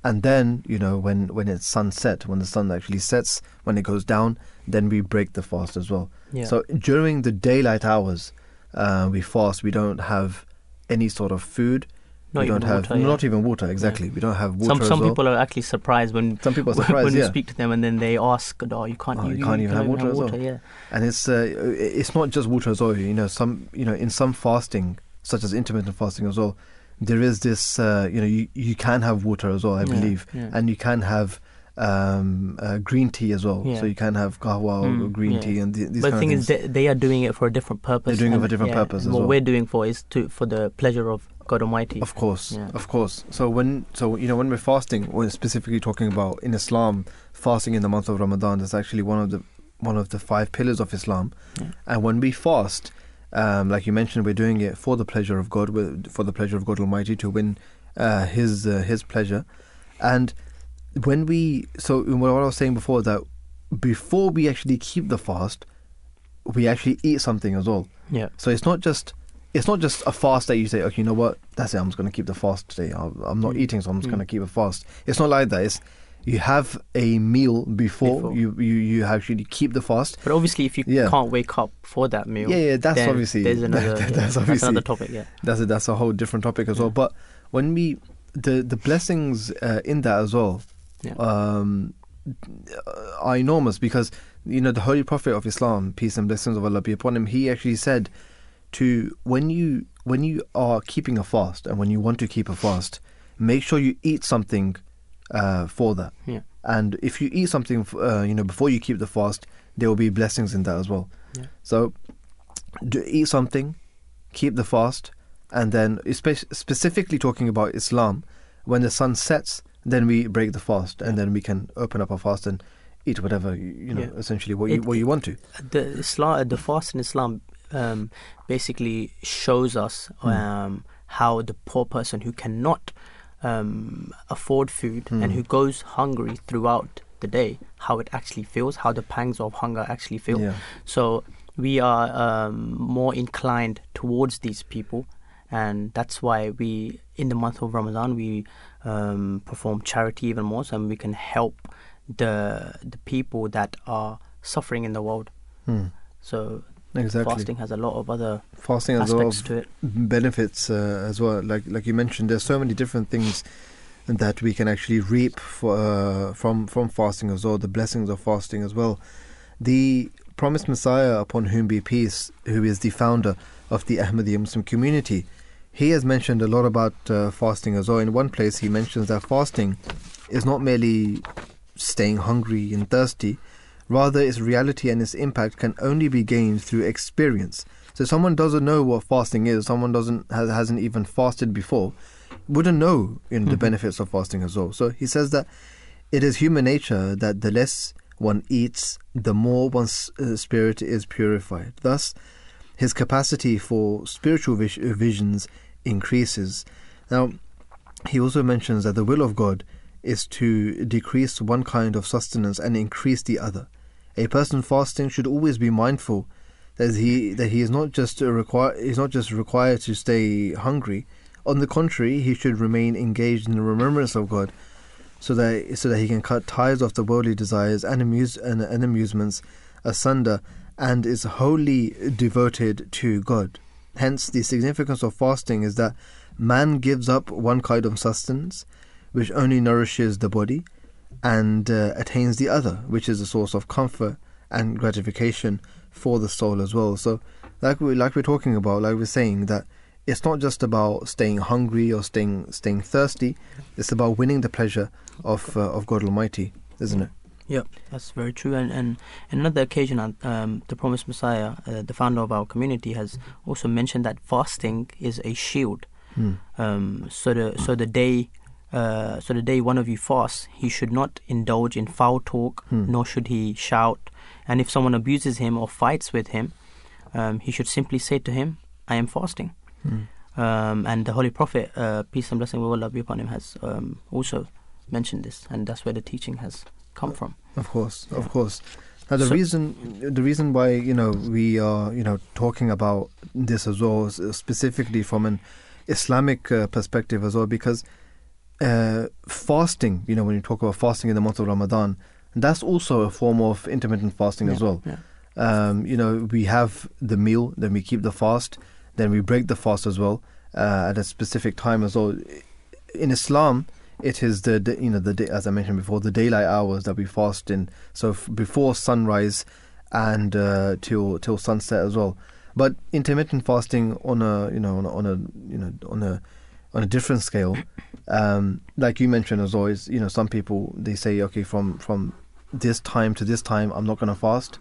and then you know when when it's sunset when the sun actually sets when it goes down then we break the fast as well Yeah. so during the daylight hours uh, we fast we don't have any sort of food Not we even don't have water, yeah. not even water exactly we don't have water some some well. people are actually surprised when some people are surprised when you yeah speak to them and then they ask, "Oh, you can't, Oh, you, you can't even have water as well." Yeah, and it's uh, it's not just water as well. You know, some you know in some fasting, such as intermittent fasting as well, there is this uh, you know you, you can have water as well, I believe, yeah. and you can have um, uh, green tea as well. Yeah. So you can have kahwa or Mm, green yeah. tea and th- these but the thing is, they, they are doing it for a different purpose. They're doing it for a different yeah, purpose what well. we're doing for is to for the pleasure of God Almighty. Of course, Yeah. of course. So when so you know when we're fasting, we're specifically talking about in Islam fasting in the month of Ramadan. That's actually one of the one of the five pillars of Islam. Yeah. And when we fast, um, like you mentioned, we're doing it for the pleasure of God, for the pleasure of God Almighty to win uh, His uh, His pleasure. And when we so what I was saying before that before we actually keep the fast, we actually eat something as well. Yeah. So it's not just it's not just a fast that you say, okay, you know what, that's it. I'm just going to keep the fast today. I'm, not Mm. eating, so I'm just Mm. going to keep a fast. It's not like that. It's you have a meal before, Before. you you you actually keep the fast. But obviously, if you Yeah. can't wake up for that meal, Yeah, yeah, that's obviously there's another that- yeah, that's obviously another topic. Yeah, That's a, that's a whole different topic as well. But when we the the blessings uh, in that as well Yeah. um, are enormous because you know the Holy Prophet of Islam, peace and blessings of Allah be upon him, he actually said to when you when you are keeping a fast and when you want to keep a fast, make sure you eat something uh, for that. Yeah. And if you eat something, uh, you know, before you keep the fast, there will be blessings in that as well. Yeah. So, do, eat something, keep the fast, and then espe- specifically talking about Islam, when the sun sets, then we break the fast, and then we can open up our fast and eat whatever you, you know, Yeah. essentially what you It- what you want to. the Islam, the fast in Islam, um, basically shows us Hmm. um, how the poor person who cannot um, afford food and Hmm. who goes hungry throughout the day, how it actually feels, how the pangs of hunger actually feel. Yeah. So we are um, more inclined towards these people, and that's why we, in the month of Ramadan, we um, perform charity even more, so we can help the the people that are suffering in the world. Hmm. So Exactly. fasting has a lot of other fasting has a lot aspects of to it. benefits uh, as well. Like like you mentioned, there's so many different things that we can actually reap for, uh, from from fasting as well. The blessings of fasting as well. The promised Messiah, upon whom be peace, who is the founder of the Ahmadiyya Muslim community, he has mentioned a lot about uh, fasting as well. In one place, he mentions that fasting is not merely staying hungry and thirsty. Rather, its reality and its impact can only be gained through experience. So, someone doesn't know what fasting is. Someone doesn't has, hasn't even fasted before, wouldn't know you know, the benefits of fasting as well. So, he says that it is human nature that the less one eats, the more one's uh, spirit is purified. Thus, his capacity for spiritual vis- visions increases. Now, he also mentions that the will of God is to decrease one kind of sustenance and increase the other. A person fasting should always be mindful that he that he is not just a require is not just required to stay hungry. On the contrary, he should remain engaged in the remembrance of God, so that so that he can cut ties of the worldly desires and amuse and, and amusements asunder, and is wholly devoted to God. Hence, the significance of fasting is that man gives up one kind of sustenance, which only nourishes the body, and uh, attains the other, which is a source of comfort and gratification for the soul as well. So, like we like we're talking about, like we're saying that it's not just about staying hungry or staying staying thirsty. It's about winning the pleasure of uh, of God Almighty, isn't it? Yeah, that's very true. And, and another occasion, uh, um, the Promised Messiah, uh, the founder of our community, has also mentioned that fasting is a shield. Hmm. Um, so the so the day, uh, so the day one of you fasts, he should not indulge in foul talk, Hmm. nor should he shout. And if someone abuses him or fights with him, um, he should simply say to him, "I am fasting." Hmm. Um, and the Holy Prophet, uh, peace and blessing of Allah be upon him, has um, also mentioned this, and that's where the teaching has come from. Of course, of course. Now the So- reason, the reason why you know we are you know talking about this as well, specifically from an Islamic uh, perspective as well, because uh, fasting, you know, when you talk about fasting in the month of Ramadan, that's also a form of intermittent fasting as well. yeah. Um, you know, we have the meal, then we keep the fast, then we break the fast as well uh, at a specific time as well. In Islam, it is the, the you know the day, as I mentioned before the daylight hours that we fast in. So f- before sunrise and uh, till till sunset as well. But intermittent fasting on a you know on a, on a you know on a on a different scale, um, like you mentioned as always, you know some people they say okay from from this time to this time I'm not going to fast,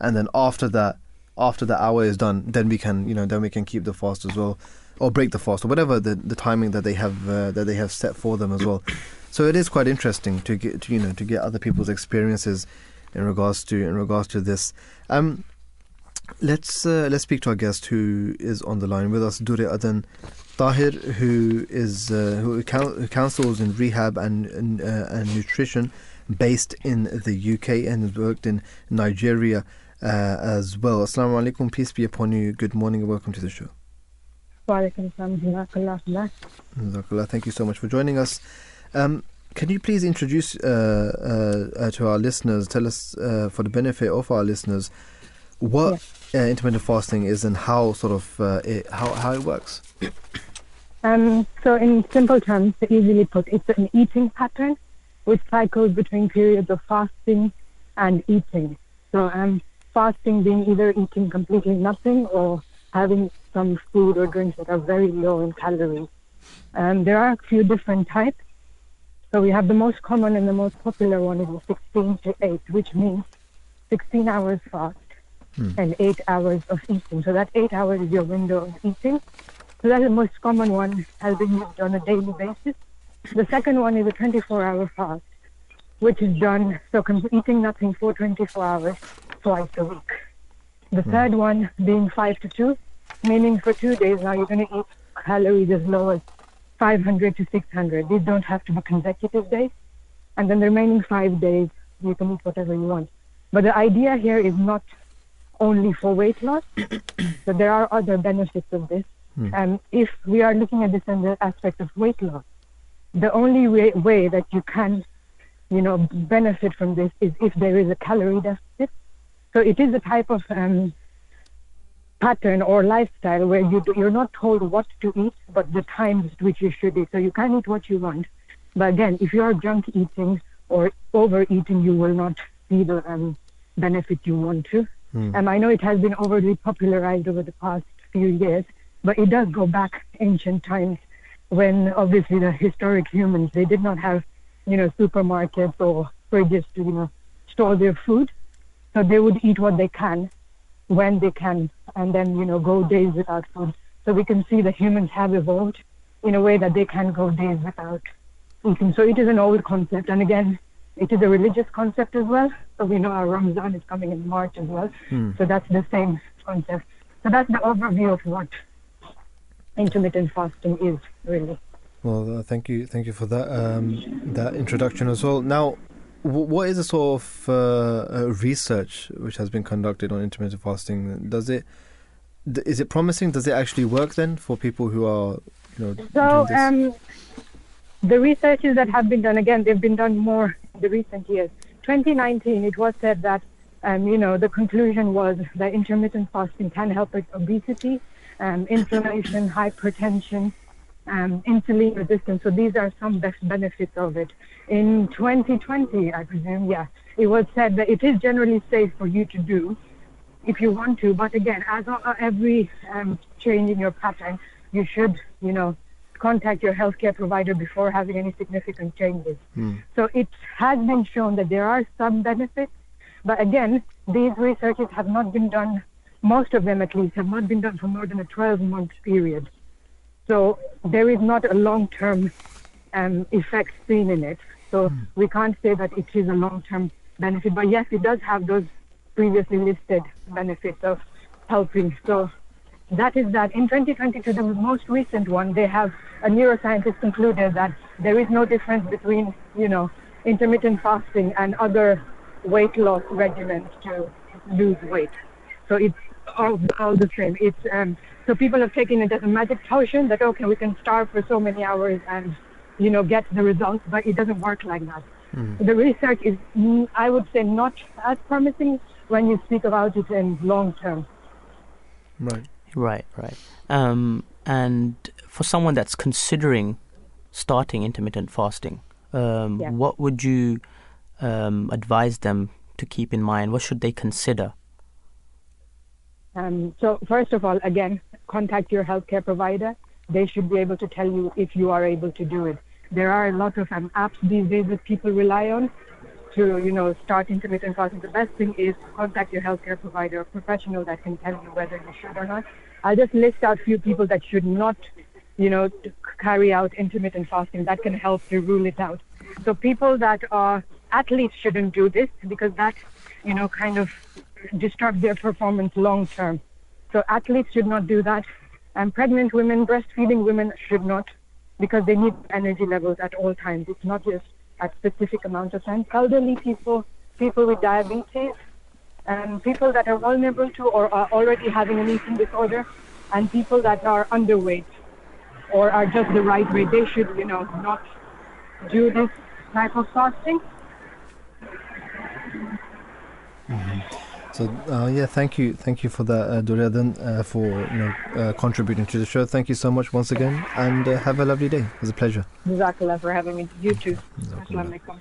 and then after that after the hour is done then we can you know then we can keep the fast as well or break the fast or whatever the, the timing that they have uh, that they have set for them as well. So it is quite interesting to get to, you know to get other people's experiences in regards to in regards to this. Um let's uh, let's speak to our guest who is on the line with us Dure Adan Tahir who is uh, who, coun- counsels in rehab and and, uh, and nutrition based in the UK and has worked in Nigeria uh, as well. Assalamu alaikum peace be upon you. Good morning and welcome to the show. Walaikum salam, jazakallah Thank you so much for joining us. Um, can you please introduce uh, uh, to our listeners, tell us uh, for the benefit of our listeners, what uh, intermittent fasting is and how sort of uh, it, how how it works? Um, so, in simple terms, easily put, it's an eating pattern which cycles between periods of fasting and eating. So, um, fasting being either eating completely nothing or having some food or drinks that are very low in calories. Um, there are a few different types. So we have the most common and the most popular one is the 16 to 8, which means 16 hours fast Hmm. and 8 hours of eating. So that 8 hours is your window of eating. So that's the most common one, has been used on a daily basis. The second one is a 24-hour fast, which is done, so eating nothing for 24 hours twice a week. The third one being 5 to 2, meaning for two days now you're going to eat calories as low as 500 to 600. These don't have to be consecutive days. And then the remaining five days, you can eat whatever you want. But the idea here is not only for weight loss, but there are other benefits of this. And if we are looking at this in the aspect of weight loss, the only way, way that you can, you know, benefit from this is if there is a calorie deficit. So it is a type of um, pattern or lifestyle where you do, you're not told what to eat, but the times at which you should eat. So you can eat what you want. But again, if you are junk eating or overeating, you will not see the um, benefit you want to. Hmm. Um, I know it has been overly popularized over the past few years, but it does go back ancient times when obviously the historic humans they did not have, you know, supermarkets or fridges to you know store their food, so they would eat what they can when they can, and then you know go days without food. So we can see that humans have evolved in a way that they can go days without eating. So it is an old concept, and again, it is a religious concept as well. So we know our Ramadan is coming in March as well. Hmm. So that's the same concept. So that's the overview of what intermittent fasting is really. Well, uh, thank you, thank you for that um, that introduction as well. Now, w- what is the sort of uh, uh, research which has been conducted on intermittent fasting? Does it d- is it promising? Does it actually work then for people who are you know So doing this? um, the researches that have been done, again, they've been done more in the recent years. 2019, it was said that, um, you know, the conclusion was that intermittent fasting can help with obesity, um, inflammation, hypertension, um, insulin resistance. So these are some best benefits of it. In 2020, I presume, yeah, it was said that it is generally safe for you to do if you want to. But again, as every um, change in your pattern, you should, you know, contact your healthcare provider before having any significant changes. So it has been shown that there are some benefits, but again, these researches have not been done, most of them at least, have not been done for more than a 12 month period. So there is not a long term um, effect seen in it. So we can't say that it is a long term benefit, but yes, it does have those previously listed benefits of helping. So that is that. In 2022, the most recent one, they have a neuroscientist concluded that there is no difference between, you know, intermittent fasting and other weight loss regimens to lose weight. So it's all, all the same. It's um, so people have taken it as a magic potion that okay, we can starve for so many hours and, you know, get the results, but it doesn't work like that. The research is, mm, I would say, not as promising when you speak about it in long term. right. Right, right. Um, and for someone that's considering starting intermittent fasting, um, Yeah. what would you um, advise them to keep in mind? What should they consider? Um, so first of all, again, contact your healthcare provider. They should be able to tell you if you are able to do it. There are a lot of um, apps these days that people rely on to, you know, start intermittent fasting. The best thing is contact your healthcare provider, a professional that can tell you whether you should or not. I'll just list out a few people that should not, you know, carry out intermittent fasting. That can help to rule it out. So people that are athletes shouldn't do this because that, you know, kind of disrupt their performance long term. So athletes should not do that. And pregnant women, breastfeeding women should not because they need energy levels at all times. It's not just at specific amounts of time. Elderly people, people with diabetes, and people that are vulnerable to or are already having an eating disorder, and people that are underweight or are just the right weight, they should, you know, not do this type of fasting. So uh, yeah, thank you, thank you for that, uh, Duryadan, uh, for you know uh, contributing to the show. Thank you so much once again, and uh, have a lovely day. It was a pleasure. Jazakallah for having me. You too. Assalamu alaikum.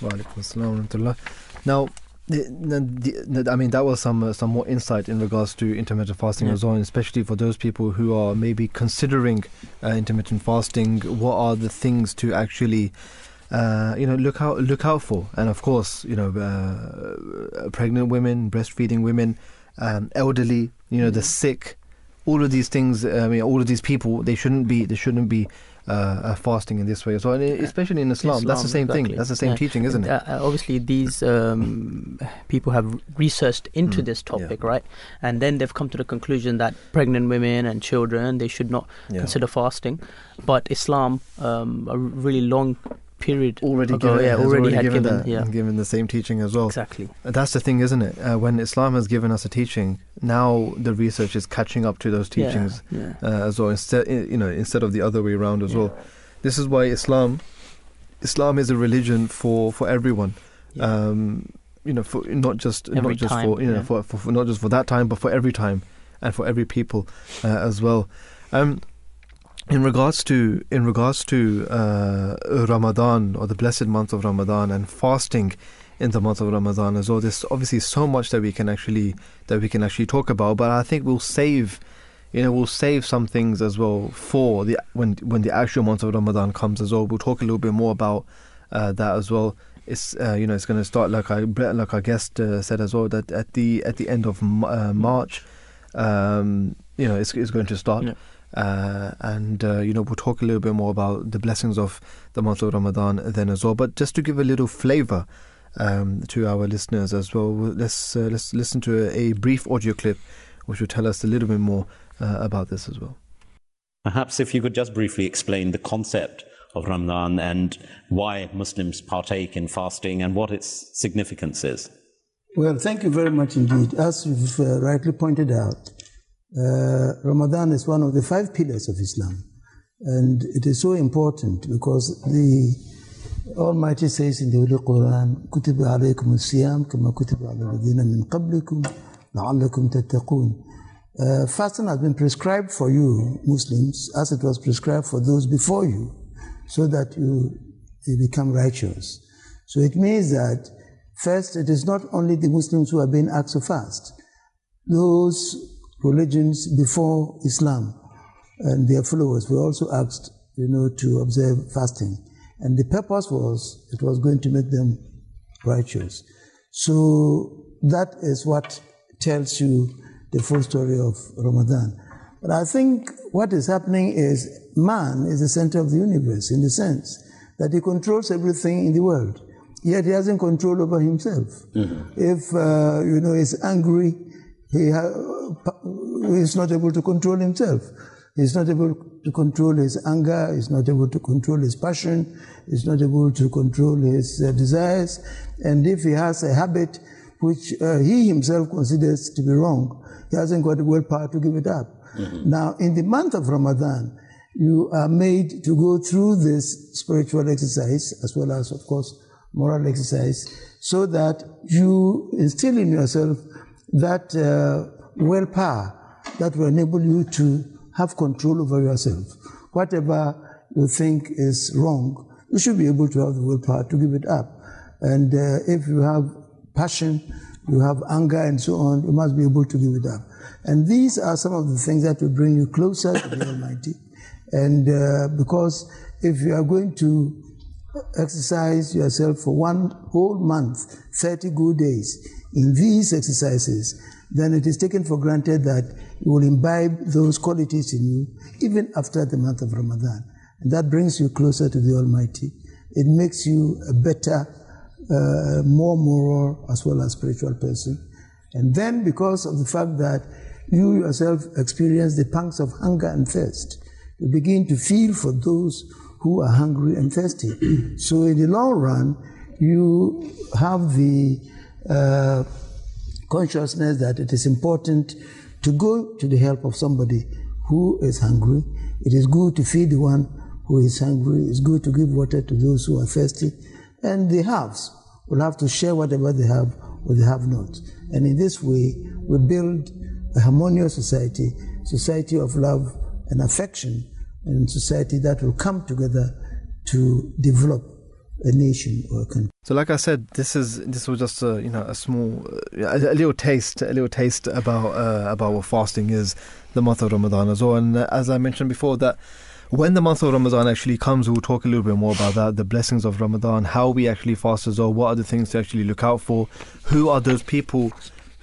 Wa alaikum assalam. Now, I mean, that was some uh, some more insight in regards to intermittent fasting Yeah. as well, especially for those people who are maybe considering uh, intermittent fasting. What are the things to actually, uh, you know, look out look out for? And of course, you know, uh, pregnant women, breastfeeding women, um, elderly, you know, the sick. All of these things. I mean, all of these people. They shouldn't be. They shouldn't be. Uh, uh, fasting in this way as well, and especially in Islam, that's the Islam, same thing. That's the same Yeah. teaching, isn't it? Uh, uh, obviously, these um, people have researched into Mm, this topic, right? And then they've come to the conclusion that pregnant women and children they should not Yeah. consider fasting. But Islam, um, a really long period already ago, given, yeah, already, had given, given, that, yeah, given the same teaching as well. exactly. That's the thing, isn't it? Uh, when Islam has given us a teaching, now the research is catching up to those teachings yeah. Uh, as well. Instead, you know, instead of the other way around as well. This is why Islam, Islam is a religion for for everyone. Um, you know, for not just Every not just time, for you know yeah. for, for, for not just for that time, but for every time and for every people uh, as well. Um, in regards to in regards to uh, Ramadan or the blessed month of Ramadan and fasting in the month of Ramadan as well, there's obviously so much that we can actually that we can actually talk about. But I think we'll save, you know, we'll save some things as well for the when when the actual month of Ramadan comes as well. We'll talk a little bit more about uh, that as well. It's uh, you know it's going to start like I like our guest uh, said as well that at the at the end of uh, March, um, you know it's it's going to start. Yeah. Uh, and uh, you know we'll talk a little bit more about the blessings of the month of Ramadan then as well. But just to give a little flavour um, to our listeners as well, we'll- let's uh, let's listen to a, a brief audio clip which will tell us a little bit more uh, about this as well. Perhaps if you could just briefly explain the concept of Ramadan and why Muslims partake in fasting and what its significance is. Well, thank you very much indeed. As you've uh, rightly pointed out, uh, Ramadan is one of the five pillars of Islam. And it is so important because the Almighty says in the Holy Quran, كتب عليكم الصيام كما كتب على الذين من قبلكم لعلكم تتقون. Uh, fasting has been prescribed for you, Muslims, as it was prescribed for those before you, so that you, you become righteous. So it means that first, it is not only the Muslims who are being asked to fast. Those religions before Islam and their followers were also asked, you know, to observe fasting. And the purpose was it was going to make them righteous. So that is what tells you the full story of Ramadan. But I think what is happening is man is the center of the universe in the sense that he controls everything in the world, yet he hasn't control over himself. If uh, you know he's angry, he ha- he's not able to control himself. He's not able to control his anger. He's not able to control his passion. He's not able to control his uh, desires. And if he has a habit which uh, he himself considers to be wrong, he hasn't got the willpower to give it up. Now, in the month of Ramadan, you are made to go through this spiritual exercise as well as, of course, moral exercise, so that you instill in yourself that uh, willpower that will enable you to have control over yourself. Whatever you think is wrong, you should be able to have the willpower to give it up. And uh, if you have passion, you have anger, and so on, you must be able to give it up. And these are some of the things that will bring you closer to the Almighty. And uh, because if you are going to exercise yourself for one whole month, 30 good days, in these exercises, then it is taken for granted that you will imbibe those qualities in you even after the month of Ramadan. And that brings you closer to the Almighty. It makes you a better, uh, more moral as well as spiritual person. And then, because of the fact that you yourself experience the pangs of hunger and thirst, you begin to feel for those who are hungry and thirsty. so, in the long run, you have the uh, consciousness that it is important to go to the help of somebody who is hungry. It is good to feed the one who is hungry. It's good to give water to those who are thirsty. And the haves will have to share whatever they have with the have not. And in this way, we build a harmonious society, society of love and affection, and society that will come together to develop a nation or a country. So, like I said, this is this was just a you know a small, a, a little taste, a little taste about uh, about what fasting is, the month of Ramadan as well. And as I mentioned before, that when the month of Ramadan actually comes, we'll talk a little bit more about that, the blessings of Ramadan, how we actually fast as well, what are the things to actually look out for, who are those people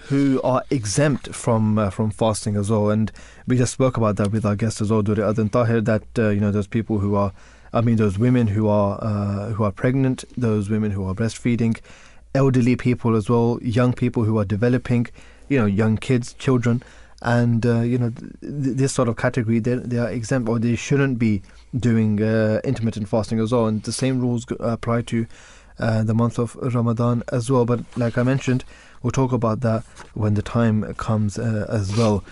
who are exempt from uh, from fasting as well. And we just spoke about that with our guest as well, Duri Adan Tahir, that uh, you know those people who are, I mean, those women who are uh, who are pregnant, those women who are breastfeeding, elderly people as well, young people who are developing, you know, young kids, children. And uh, you know th- this sort of category, they they are exempt or they shouldn't be doing uh, intermittent fasting as well. And the same rules apply to uh, the month of Ramadan as well. But like I mentioned, We'll talk about that when the time comes uh, as well.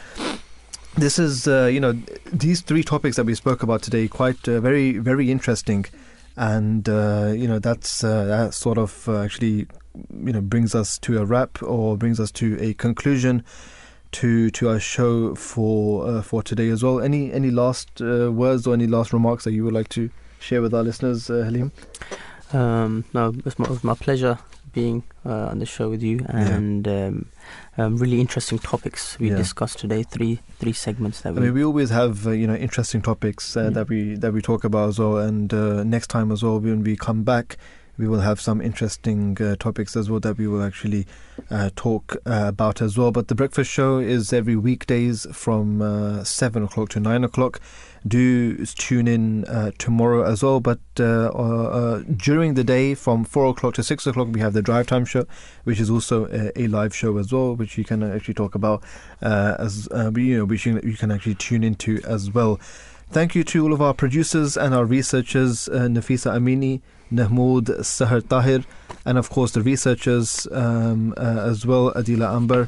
This is, uh, you know, these three topics that we spoke about today, quite uh, very, very interesting, and uh, you know that's uh, that sort of uh, actually, you know, brings us to a wrap or brings us to a conclusion to to our show for for today as well. Any any last words or any last remarks that you would like to share with our listeners, Halim? Um, no, it was, my, it was my pleasure being uh, on the show with you and yeah. um, um, really interesting topics we yeah. discussed today. Three three segments that we. I mean, we always have uh, you know interesting topics uh, yeah. that we that we talk about as well. And uh, next time as well, when we come back, we will have some interesting uh, topics as well that we will actually uh, talk uh, about as well. But the breakfast show is every weekdays from uh, seven o'clock to nine o'clock. Do tune in uh, tomorrow as well. But uh, during the day from four o'clock to six o'clock, we have the drive time show, which is also a, a live show as well, which you can actually talk about as you know, which you, can actually tune into as well. Thank you to all of our producers and our researchers, Nafisa Amini. Nahmoud Sahar Tahir, and of course the researchers um, uh, as well, Adila Amber, uh,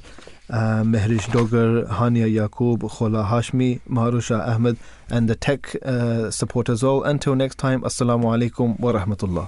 Mehrish Dogar, Hania Yaqub, Khola Hashmi, Maharusha Ahmed, and the tech uh, support as well. Until next time, Assalamu alaikum wa rahmatullah.